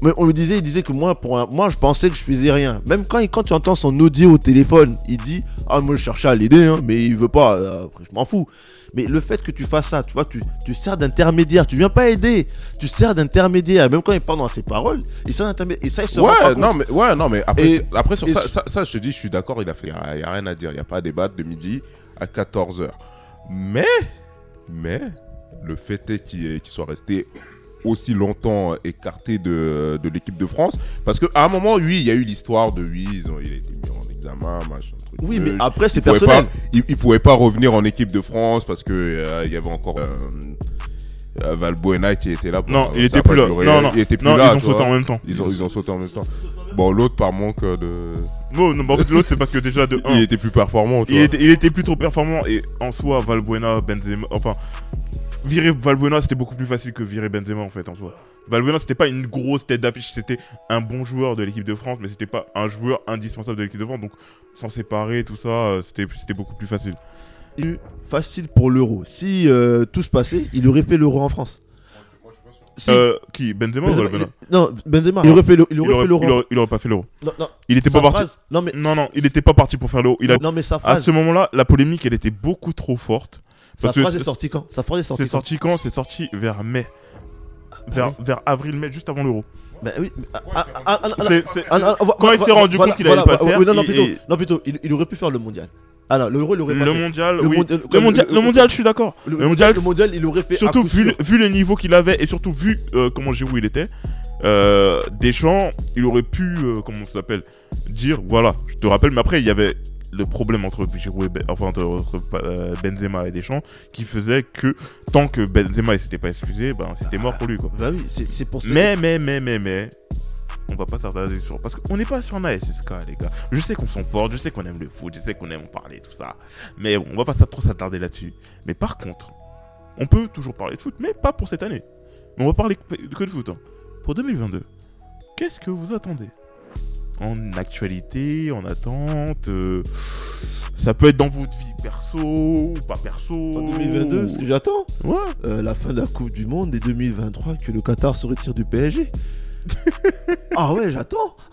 Mais on lui disait, il disait que moi, pour un- moi, je pensais que je faisais rien. Même quand, il- quand tu entends son audio au téléphone, il dit, ah moi je cherchais à l'aider, hein, mais il veut pas. euh, je m'en fous. Mais le fait que tu fasses ça, tu vois, tu, tu sers d'intermédiaire. Tu viens pas aider, tu sers d'intermédiaire. Même quand il parle dans ses paroles, il sert d'intermédiaire. Et ça, il se rend pas Ouais, compte. non, mais, ouais, non, mais après, Et- c'est- après sur ça, ça, ça, je te dis, je suis d'accord, il a fait, y a rien à dire, il n'y a pas à débattre de midi à 14h. Mais, mais, le fait est qu'il est- qu'il soit resté aussi longtemps écarté de, de l'équipe de France, parce qu'à un moment, oui, il y a eu l'histoire de oui, ils ont, il a été mis machin, truc. Oui, Euh, mais après, c'est personnel. pas- il, il pouvait pas revenir en équipe de France parce que euh, il y avait encore euh, euh, Valbuena qui était là. pour- Non, il était plus là. duré. Non, non. il était plus Non, là. ils ont sauté vois. en même temps. Ils ont, ils ont sauté en même temps. Bon, l'autre par manque de. Non, non, bah, en fait, l'autre, c'est parce que déjà, de 1, Il était plus performant. Tu il vois. était, il était plus trop performant et en soi, Valbuena, Benzema, enfin, virer Valbuena, c'était beaucoup plus facile que virer Benzema en fait, en soi. Valbuena, c'était pas une grosse tête d'affiche, c'était un bon joueur de l'équipe de France, mais c'était pas un joueur indispensable de l'équipe de France, donc s'en séparer, tout ça, euh, c'était beaucoup plus facile. facile pour l'euro. Si euh, tout se passait, il aurait fait l'euro en France. Si. Euh, qui Benzema, ou Valbuena il- non, Benzema. Il aurait fait le- il il aurait aurait, fait l'euro. il aurait- il aurait pas fait l'euro. Non, non. Il était sa pas parti. Non mais Non, non, il était pas parti pour faire l'euro. Il a... non mais sa À ce moment-là, la polémique, elle était beaucoup trop forte. Sa phrase est c'est- sortie quand? Sa phrase est sortie C'est sorti quand? C'est sorti vers mai. Vers, oui. vers avril-mai, juste avant l'euro. Ben oui. ah, ah, ah, ah, ah, ah, ah, ah, Quand il voilà, s'est rendu compte qu'il allait pas le faire, non, non, plutôt, il- non, plutôt, il, il aurait pu faire le mondial. Alors, l'euro, il aurait pas Le fait. mondial, Le mondial- le, mondial, le- le mondial, je suis d'accord. Le, mondial, le mondial, il aurait fait. surtout vu, vu les niveaux qu'il avait et surtout vu euh, comment Giroud il était, euh, Deschamps, il aurait pu, euh, comment ça s'appelle, dire voilà, je te rappelle, mais après il y avait le problème entre Giroud et Ben- enfin entre, entre, euh, Benzema et Deschamps qui faisait que tant que Benzema il s'était pas excusé, ben c'était mort pour lui quoi. Bah oui, c'est pour ça. Mais, mais, mais, mais, mais, on va pas s'attarder sur. Parce qu'on n'est pas sur un ASSK, les gars. Je sais qu'on s'en porte, je sais qu'on aime le foot, je sais qu'on aime parler, tout ça. Mais bon, on va pas trop s'attarder là-dessus. Mais par contre, on peut toujours parler de foot, mais pas pour cette année. Mais on va parler que que de foot. hein. Pour 2022, qu'est-ce que vous attendez? En actualité, en attente euh, Ça peut être dans votre vie perso ou pas perso. En 2022, ce que j'attends, Ouais. euh, la fin de la Coupe du Monde et 2023, que le Qatar se retire du PSG. ah ouais, j'attends.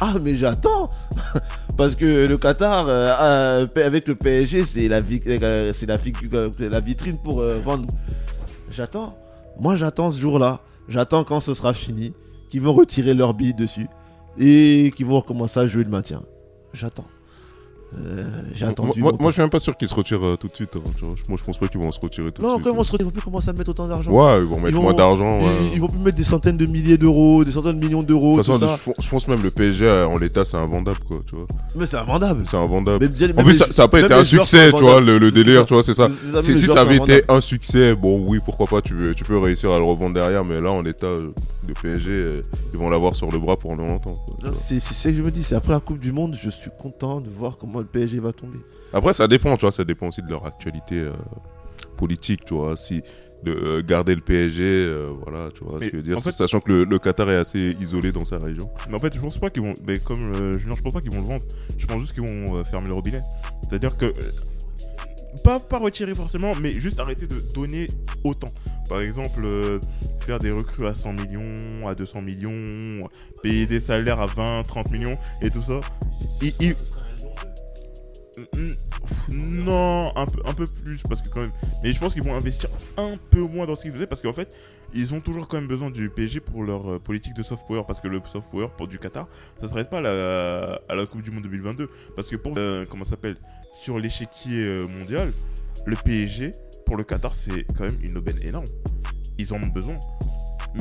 ah mais j'attends. Parce que le Qatar, euh, avec le PSG, c'est la, vi- c'est la, figu- la vitrine pour vendre. J'attends. Moi, j'attends ce jour-là. J'attends quand ce sera fini, qu'ils vont retirer leur bille dessus et qu'ils vont recommencer à jouer le maintien. J'attends. Euh, J'ai Moi, attendu. moi, je suis même pas sûr qu'ils se retirent euh, tout de suite. hein. Moi, je pense pas qu'ils vont se retirer tout non, de quand suite. ils vont se retrouver, ils vont plus commencer à mettre autant d'argent. Ouais, ils vont mettre Ils moins d'argent. Ils, ouais. ils vont plus mettre des centaines de milliers d'euros, des centaines de millions d'euros, De toute tout façon, ça. je, pense même le PSG euh, en l'état, c'est invendable, quoi, tu vois. Mais c'est invendable. C'est invendable. En plus, ça, ça a pas été un succès, tu vois, le, le délire, ça. tu vois, c'est ça. Si, ça avait été un succès, bon, oui, pourquoi pas, tu, veux- tu peux réussir à le revendre derrière, mais là, en état euh, de PSG, ils vont l'avoir sur le bras pour longtemps. c'est ce que je me dis, c'est après la Coupe du Monde, je suis content de voir comment le PSG va tomber. Après, ça dépend, tu vois, ça dépend aussi de leur actualité euh, politique, tu vois. Si de euh, garder le PSG, euh, voilà, tu vois ce que je veux dire. en fait- sachant que le, le Qatar est assez isolé dans sa région. Mais en fait, je pense pas qu'ils vont. Mais comme euh, Junior, je pense pas qu'ils vont le vendre. Je pense juste qu'ils vont euh, fermer le robinet. C'est-à-dire que. pas, pas retirer forcément, mais juste arrêter de donner autant. Par exemple, euh, faire des recrues à 100 millions, à 200 millions, payer des salaires à 20, 30 millions et tout ça. Non, un peu, un peu plus, parce que quand même. Mais je pense qu'ils vont investir un peu moins dans ce qu'ils faisaient, parce qu'en fait, ils ont toujours quand même besoin du PSG pour leur euh, politique de soft power, parce que le soft power pour du Qatar, ça s'arrête pas à la, Coupe du Monde 2022, parce que pour, euh, comment s'appelle, sur l'échiquier euh, mondial, le PSG, pour le Qatar, c'est quand même une aubaine énorme. Ils en ont besoin.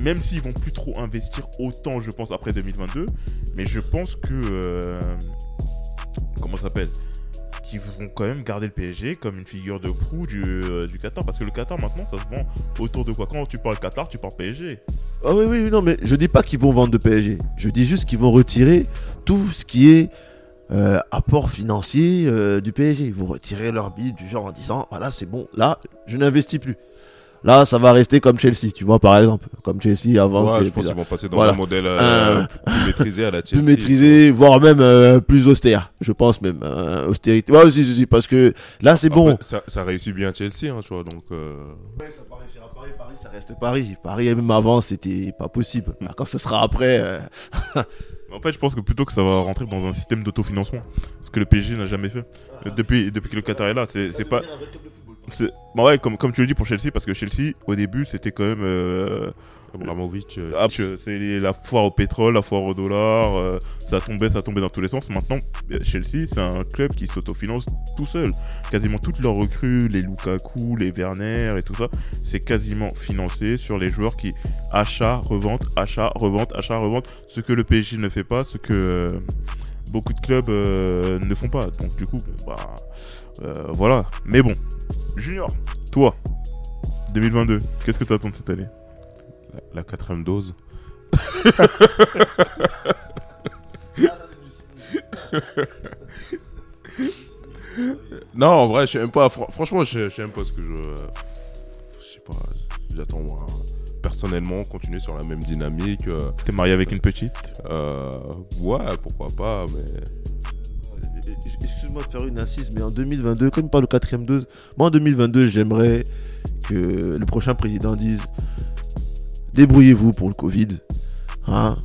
Même s'ils vont plus trop investir autant, je pense, après 2022, mais je pense que. euh, comment ça s'appelle qui vont quand même garder le PSG comme une figure de proue du, euh, Qatar. Parce que le Qatar, maintenant, ça se vend autour de quoi? Quand tu parles Qatar, tu parles PSG. Ah oui, oui, non, mais je dis pas qu'ils vont vendre de PSG. Je dis juste qu'ils vont retirer tout ce qui est euh, apport financier euh, du PSG. Ils vont retirer leur bille du genre en disant voilà, c'est bon, là, je n'investis plus. Là, ça va rester comme Chelsea, tu vois, par exemple. Comme Chelsea avant. Ouais, je pense qu'ils vont passer dans Voilà. un modèle euh, Euh, plus maîtrisé à la Chelsea. plus maîtrisé, voire même euh, plus austère. Je pense même. euh, austérité. Ouais, si, si, si, parce que là, c'est bon. Ça, ça réussit bien Chelsea, hein, tu vois, donc. euh, Ouais, ça va réussir à Paris, Paris, ça reste Paris. Paris, même avant, c'était pas possible. Quand ce sera après. En fait, je pense que plutôt que ça va rentrer dans un système d'autofinancement. Ce que le PSG n'a jamais fait. Euh, Depuis, depuis que le Qatar est là, c'est pas. Bah ouais, comme, comme tu le dis pour Chelsea, parce que Chelsea, au début, c'était quand même. euh, euh, Ah, c'est la foire au pétrole, la foire au dollar, euh, ça tombait, ça tombait dans tous les sens. Maintenant, Chelsea, c'est un club qui s'autofinance tout seul. Quasiment toutes leurs recrues, les Lukaku, les Werner et tout ça, c'est quasiment financé sur les joueurs qui achat, revente, achat, revente, achat, revente. Ce que le PSG ne fait pas, ce que beaucoup de clubs ne font pas. Donc du coup, bah voilà. Mais bon, Junior, toi, 2022, qu'est-ce que tu attends de cette année? La, la quatrième dose. non, en vrai, je sais même pas. fran- franchement, je, sais même pas ce que je. Je sais pas. J'attends moi. Personnellement, continuer sur la même dynamique. euh, T'es marié avec une petite? euh, ouais, pourquoi pas, mais. Excuse-moi de faire une insiste, mais en 2022, comme il parle de quatrième dose, moi en 2022, j'aimerais que le prochain président dise débrouillez-vous pour le Covid. Hein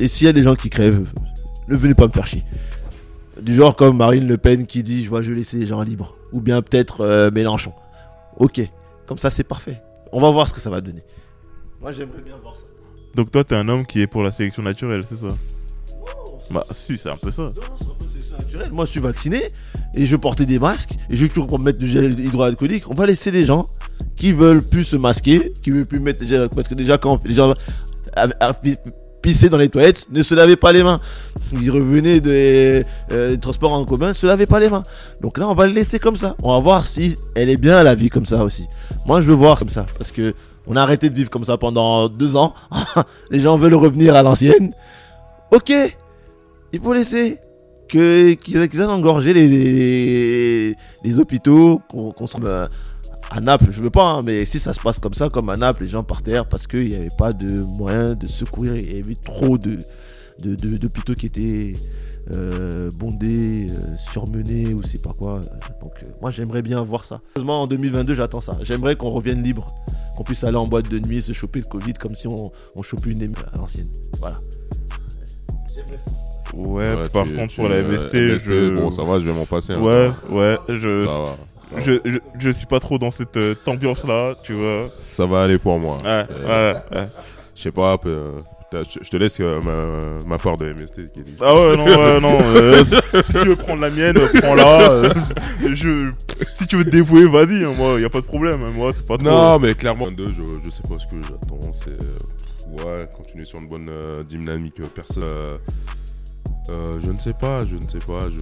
Et s'il y a des gens qui crèvent, ne venez pas me faire chier. Du genre comme Marine Le Pen qui dit je vais je laisser les gens libres. Ou bien peut-être euh, Mélenchon. Ok, comme ça c'est parfait. On va voir ce que ça va donner. Moi j'aimerais bien voir ça. Donc toi, t'es un homme qui est pour la sélection naturelle, c'est ça? Bah si, c'est un peu ça. Moi, je suis vacciné et je portais des masques et je toujours mettre du gel hydroalcoolique. On va laisser des gens qui veulent plus se masquer, qui veulent plus mettre du gel parce que déjà quand les gens pissaient dans les toilettes, ne se lavaient pas les mains. Ils revenaient des, euh, des transports en commun, ne se lavaient pas les mains. Donc là, on va le laisser comme ça. On va voir si elle est bien la vie comme ça aussi. Moi, je veux voir comme ça parce que on a arrêté de vivre comme ça pendant deux ans. les gens veulent revenir à l'ancienne. Ok, il faut laisser qu'ils qu'ils aillent engorger les, hôpitaux qu'on qu'on se à Naples, je veux pas, hein, mais si ça se passe comme ça, comme à Naples, les gens par terre parce qu'il n'y avait pas de moyens de secourir, il y avait trop de d'hôpitaux qui étaient euh, bondés, euh, surmenés ou c'est pas quoi. Donc euh, moi j'aimerais bien voir ça. Heureusement en 2022 j'attends ça. J'aimerais qu'on revienne libre, qu'on puisse aller en boîte de nuit, se choper le Covid comme si on, chopait une à l'ancienne. Voilà. Ouais, Ouais, par tu- contre, tu- pour la euh, MST, MST, je... Bon, ça va, je vais m'en passer. hein. Ouais, ouais, je... Ça va. Je, je, je suis pas trop dans cette euh, ambiance-là, tu vois. Ça va aller pour moi. Ouais, ouais, ouais. Je sais pas, T'as- Je te laisse euh, ma, ma part de MST. Ah ouais, non, ouais, non. euh, si tu veux prendre la mienne, prends-la. euh, je... Si tu veux te dévouer, vas-y. hein, moi, y a pas de problème. hein, Moi, c'est pas trop. Non, mais clairement, 22, je, je sais pas ce que j'attends. C'est. euh, ouais, continuer sur une bonne euh, dynamique euh, perso. Euh, je ne sais pas, je ne sais pas. Je.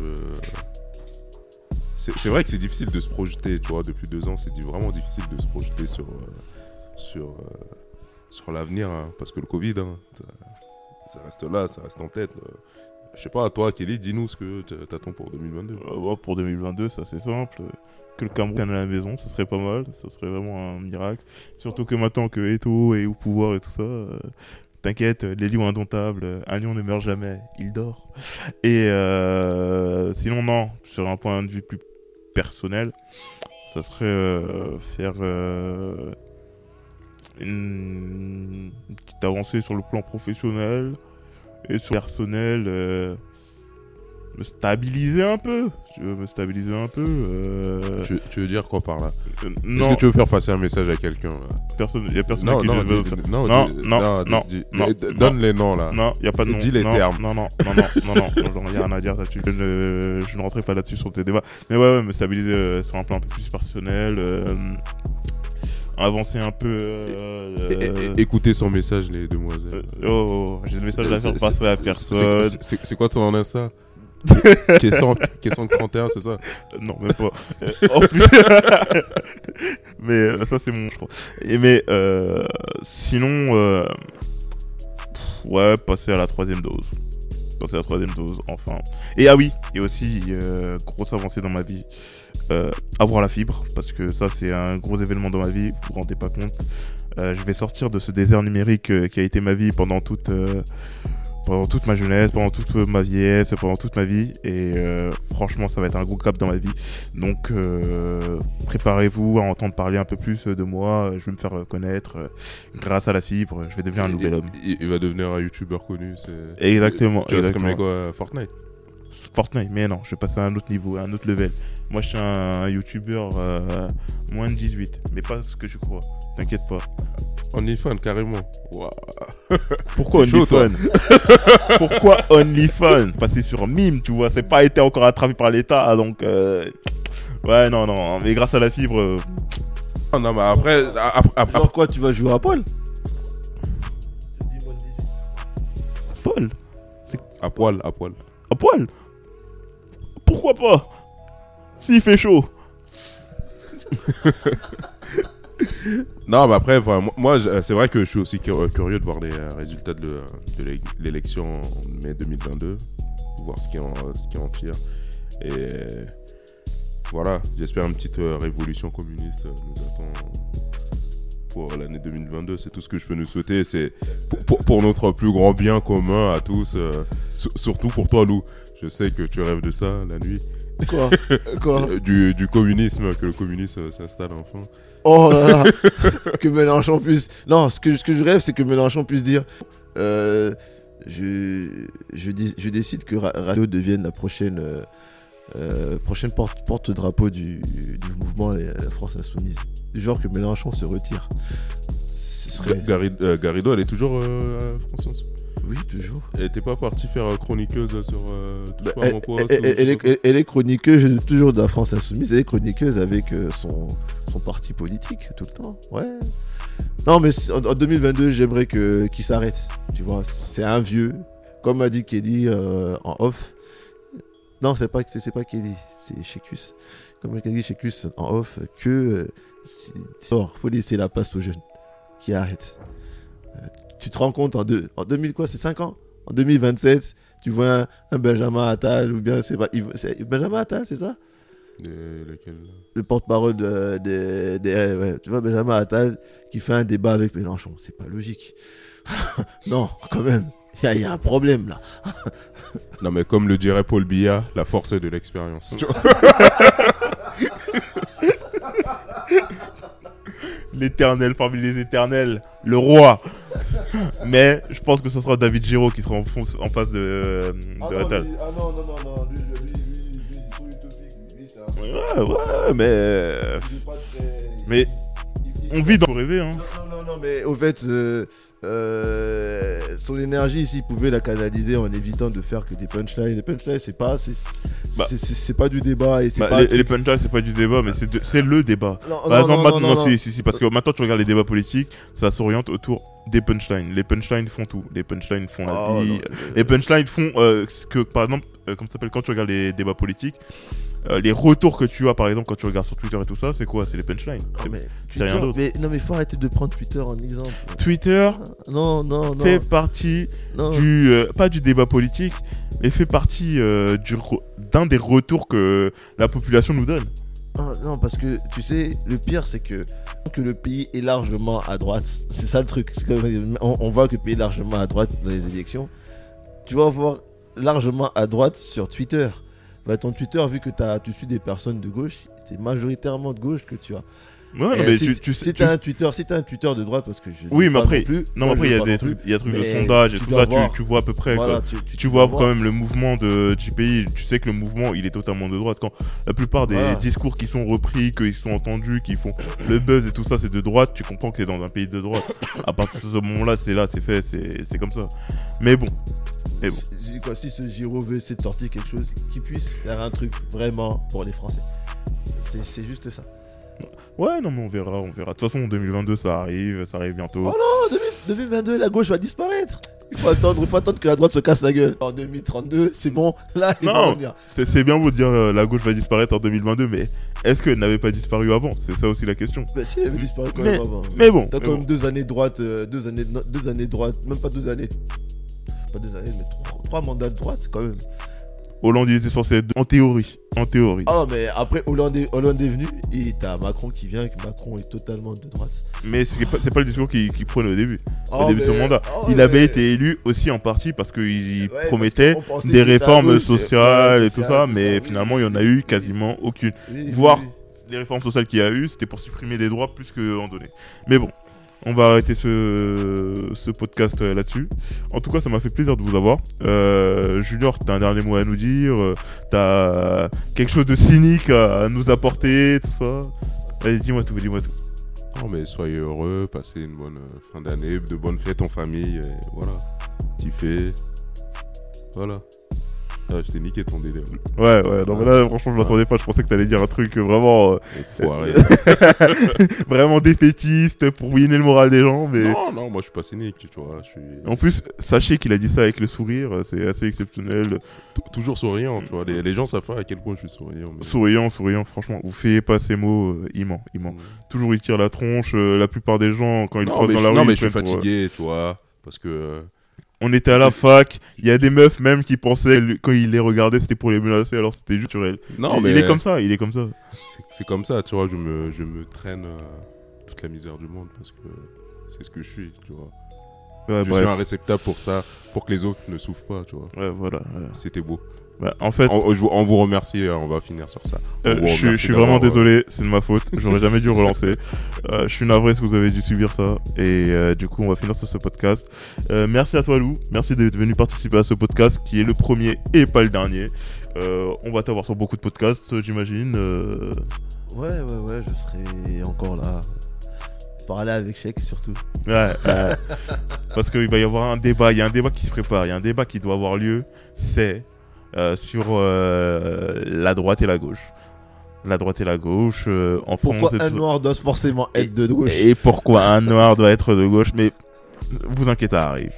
C'est vrai que c'est difficile de se projeter, tu vois, depuis deux ans, c'est vraiment difficile de se projeter sur, euh, sur, euh, sur l'avenir, hein, parce que le Covid, hein, ça- reste là, ça reste en tête. Je sais pas, toi, Kelly, dis-nous ce que t'a- t'attends pour 2022. Euh, ouais, pour 2022, ça c'est simple. Que le Cameroun à la maison, ce serait pas mal. Ce serait vraiment un miracle. Surtout que maintenant que Eto est au pouvoir et tout ça, t'inquiète, les lions indomptables, euh, un lion ne meurt jamais, il dort. Et euh, sinon, non, sur un point de vue plus personnel, ça serait euh, faire euh, une, une petite avancée sur le plan professionnel et sur le personnel. Me stabiliser un peu. Je veux me stabiliser un peu. euh, Tu, tu veux dire quoi par là? Euh, Est-ce non, que tu veux faire passer un message à quelqu'un personne, y a personne Non, qui non, le veut. non, Non, non, non, dis- non, d- Donne les noms là. Non, y a pas de nom. Dis les non, termes. Non, non, non, non, non, non, non, j'en ai rien à dire là-dessus. Je ne, je ne pas là-dessus sur tes débats. Mais ouais, ouais, me stabiliser euh, sur un plan un peu plus personnel. avancer un peu. euh, euh, Écoutez son message, les demoiselles. euh, oh, oh, j'ai des messages à faire passer à personne. c'est quoi ton Insta? Question 31, c'est ça? Non, même pas. En plus. mais euh, ça, c'est mon, je crois. Et mais euh, sinon, euh, ouais, passer à la troisième dose. Passer à la troisième dose, enfin. Et ah oui, et aussi, grosse avancée dans ma vie. avoir la fibre, parce que ça, c'est un gros événement dans ma vie, vous vous rendez pas compte. Je vais sortir de ce désert numérique qui a été ma vie pendant toute, pendant toute ma jeunesse, pendant toute ma vieillesse, pendant toute ma vie. Et euh, franchement, ça va être un gros cap dans ma vie. Donc, euh, préparez-vous à entendre parler un peu plus de moi. Je vais me faire connaître euh, grâce à la fibre. Je vais devenir un nouvel homme. Il, il va devenir un youtubeur connu. c'est- Exactement. Tu exactement. comme quoi Fortnite Fortnite, mais non, je vais passer à un autre niveau, à un autre level. Moi, je suis un, un youtubeur euh, moins de 18, mais pas ce que tu crois. T'inquiète pas. OnlyFans, carrément. Waouh. Pourquoi. OnlyFans Pourquoi OnlyFans Passer sur Mime, tu vois, c'est pas été encore attrapé par l'État, donc... euh, Ouais, non, non, mais grâce à la fibre... euh, Ah non, mais après, après, après- Genre quoi, tu vas jouer à Paul? Paul? À poil, à poil. À poil? Pourquoi pas? S'il fait chaud Non, mais après, moi, je- c'est vrai que je suis aussi cur- curieux de voir les euh, résultats de, de l'é- l'élection en mai 2022, voir ce qui en, ce qui en tire. Et euh, voilà, j'espère une petite euh, révolution communiste euh, nous attend pour l'année 2022. C'est tout ce que je peux nous souhaiter. C'est pour, notre plus grand bien commun à tous, euh, sur- surtout pour toi, Lou. Je sais que tu rêves de ça la nuit. Quoi Quoi Euh, Du, du communisme, que le communisme euh, s'installe enfin. Oh là là Que Mélenchon puisse. Non, ce que, ce que je rêve, c'est que Mélenchon puisse dire euh, je, je, dis- je décide que Ra- Radio devienne la prochaine, euh, prochaine porte- porte-drapeau du, du mouvement La France Insoumise. Du genre que Mélenchon se retire. Ce serait. Garrido, elle est toujours euh, France Insoumise Oui, toujours. Elle était pas partie faire chroniqueuse sur euh, Touche Bah, pas à elle, mon poste elle- ou- elle- elle est, elle- elle est chroniqueuse toujours de la France Insoumise. Elle est chroniqueuse avec euh, son, son parti politique tout le temps. Ouais. Non, mais en, en 2022, j'aimerais que qu'il s'arrête. Tu vois, c'est un vieux. Comme a dit Kelly euh, en off. Non, c'est pas c'est pas Kelly, c'est Shekus. Comme a dit Shekus en off, que euh, sort, faut laisser la place aux jeunes qui arrêtent. Tu te rends compte en, deux, en 2000 quoi, c'est 5 ans? En 2027, tu vois un, un Benjamin Attal ou bien c'est pas Benjamin Attal, c'est ça? Le porte-parole de, ouais, tu vois Benjamin Attal qui fait un débat avec Mélenchon, c'est pas logique. non, quand même, il y, y a un problème là. Non, mais comme le dirait Paul Biya, la force de l'expérience. L'éternel parmi les éternels, le roi. Mais je pense que ce sera David Giraud qui sera en, face de, de Attal. ah non, non, non, non, lui, lui, lui, lui, trop utopique, lui, c'est un- Ouais, ouais, mais. Mais on vit dans le rêver, hein. Non, non, non, non, mais au fait, euh, euh, son énergie, s'il pouvait la canaliser en évitant de faire que des punchlines. Les punchlines, c'est pas, Bah. c'est- pas du débat et Bah, pas. les, les punchlines, c'est pas du débat, mais c'est le débat. Non, Par non, exemple, non, maintenant, non, non, si, si, si, parce que maintenant tu regardes les débats politiques, ça s'oriente autour des punchlines. Les punchlines font tout. Les punchlines font la Oh, vie. non, Les punchlines font euh, ce que, par exemple, euh, comment ça s'appelle quand tu regardes les débats politiques, euh, les retours que tu as, par exemple, quand tu regardes sur Twitter et tout ça, c'est quoi? C'est les punchlines. Ah, C'est- mais, rien mais- non mais faut arrêter de prendre Twitter en exemple. Twitter Non non non. fait partie non. du, euh, pas du débat politique, mais fait partie euh, d'un des retours que la population nous donne. Ah, non parce que tu sais le pire c'est que le pays est largement à droite. C'est ça le truc. On, voit que le pays est largement à droite dans les élections. Tu vas voir largement à droite sur Twitter. Bah, ton Twitter vu que tu suis des personnes de gauche, c'est majoritairement de gauche que tu as. Ouais, non, mais si, tu, tu sais. si tu- t'as un Twitter, si t'as un Twitter de droite, parce que je Oui, mais après- plus, Non, moi, après, il y a des trucs, il y a trucs de sondage et tout ça, tu, voir. tu vois à peu près. quoi. Voilà, tu, vois quand même le mouvement de, pays, tu sais que le mouvement il est totalement de droite. Quand la plupart des Voilà. discours qui sont repris, qu'ils sont entendus, qui font le buzz et tout ça, c'est de droite, tu comprends que c'est dans un pays de droite. à partir de ce moment-là, c'est là, c'est fait, c'est comme ça. Mais bon. Si, si- quoi, si ce Giro veut essayer de sortir quelque chose qui puisse faire un truc vraiment pour les Français. C'est juste ça. Ouais, non, mais on verra, on verra. De toute façon, en 2022, ça arrive, ça arrive bientôt. Oh non, 2000 2022, la gauche va disparaître. Il faut attendre, il faut attendre que la droite se casse la gueule. En 2032, c'est bon. Là, il va Non. revenir. C'est c'est bien beau de dire euh, la gauche va disparaître en 2022, mais est-ce qu'elle n'avait pas disparu avant? C'est ça aussi la question. Bah si, elle avait disparu quand Mais- même avant. Mais bon, T'as quand bon. même deux années droite, euh, deux années, deux années droite, même pas deux années. Pas deux années, mais trois, trois mandats de droite quand même. Hollande il était censé être en théorie, en théorie. Ah mais après Hollande est, Hollande est venu et t'as Macron qui vient et que Macron est totalement de droite. Mais c'est pas, pas le discours qu'il qu'il prenait au début. Oh, début de son mandat. oh, il mais- avait été élu aussi en partie parce qu'il Ouais, promettait des réformes sociales et tout ça, tout mais finalement il y en a eu quasiment aucune. oui, voire-. Les réformes sociales qu'il y a eu, c'était pour supprimer des droits plus qu'en donner. Mais bon, on va arrêter ce, podcast euh, là-dessus. En tout cas, ça m'a fait plaisir de vous avoir. Euh, Junior, t'as un dernier mot à nous dire euh, T'as quelque chose de cynique à, nous apporter, tout ça? Allez, dis-moi tout, dis-moi tout. Non, mais soyez heureux, passez une bonne fin d'année, de bonnes fêtes en famille, et voilà. Kiffez. Voilà. Ah, je t'ai niqué ton délire. Ouais, ouais, non, mais là, franchement, je m'attendais pas. Je pensais que t'allais dire un truc vraiment, euh, Enfoiré. vraiment défaitiste pour ruiner le moral des gens. Mais non, non, moi je suis pas cynique, tu vois. Je suis en plus, sachez qu'il a dit ça avec le sourire. C'est assez exceptionnel. tou- toujours souriant, tu vois. Les, les gens savent pas à quel point je suis souriant. mais- Souriant, souriant, franchement, vous faites pas ces mots, euh, il ment, il ment. Toujours il tire la tronche, euh, la plupart des gens, quand ils Non, croisent dans je, la rue, non, mais je suis euh, fatigué, tu vois. Parce que. On était à la fac, il y a des meufs même qui pensaient, que quand ils les regardaient, c'était pour les menacer, alors c'était juste naturel. Non, il, mais. il est comme ça, il est comme ça. c'est- comme ça, tu vois. Je me, je me traîne euh, toute la misère du monde parce que c'est ce que je suis, tu vois. Ouais, je bref. suis un réceptacle pour ça, pour que les autres ne souffrent pas, tu vois. Ouais, voilà. voilà. C'était beau. Bah, en fait, On, je vous- on vous remercie, euh, on va finir sur ça. Euh, je, suis- remercie je suis vraiment euh, désolé, c'est de ma faute. J'aurais jamais dû relancer. Euh, je suis navré si vous avez dû subir ça. Et euh, du coup, on va finir sur ce podcast. Euh, merci à toi, Lou. Merci d'être venu participer à ce podcast qui est le premier et pas le dernier. Euh, on va t'avoir sur beaucoup de podcasts, j'imagine. Euh, Ouais, ouais, ouais, je serai encore là. Parler avec Sheik surtout. ouais, ouais. Parce qu'il va y avoir un débat. Il y a un débat qui se prépare. Il y a un débat qui doit avoir lieu. C'est sur euh, la droite et la gauche. La droite et la gauche euh, en Pourquoi France. un noir doit forcément être de gauche Et pourquoi un noir doit être de gauche Mais vous inquiétez, ça arrive.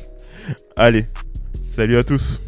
Allez, salut à tous.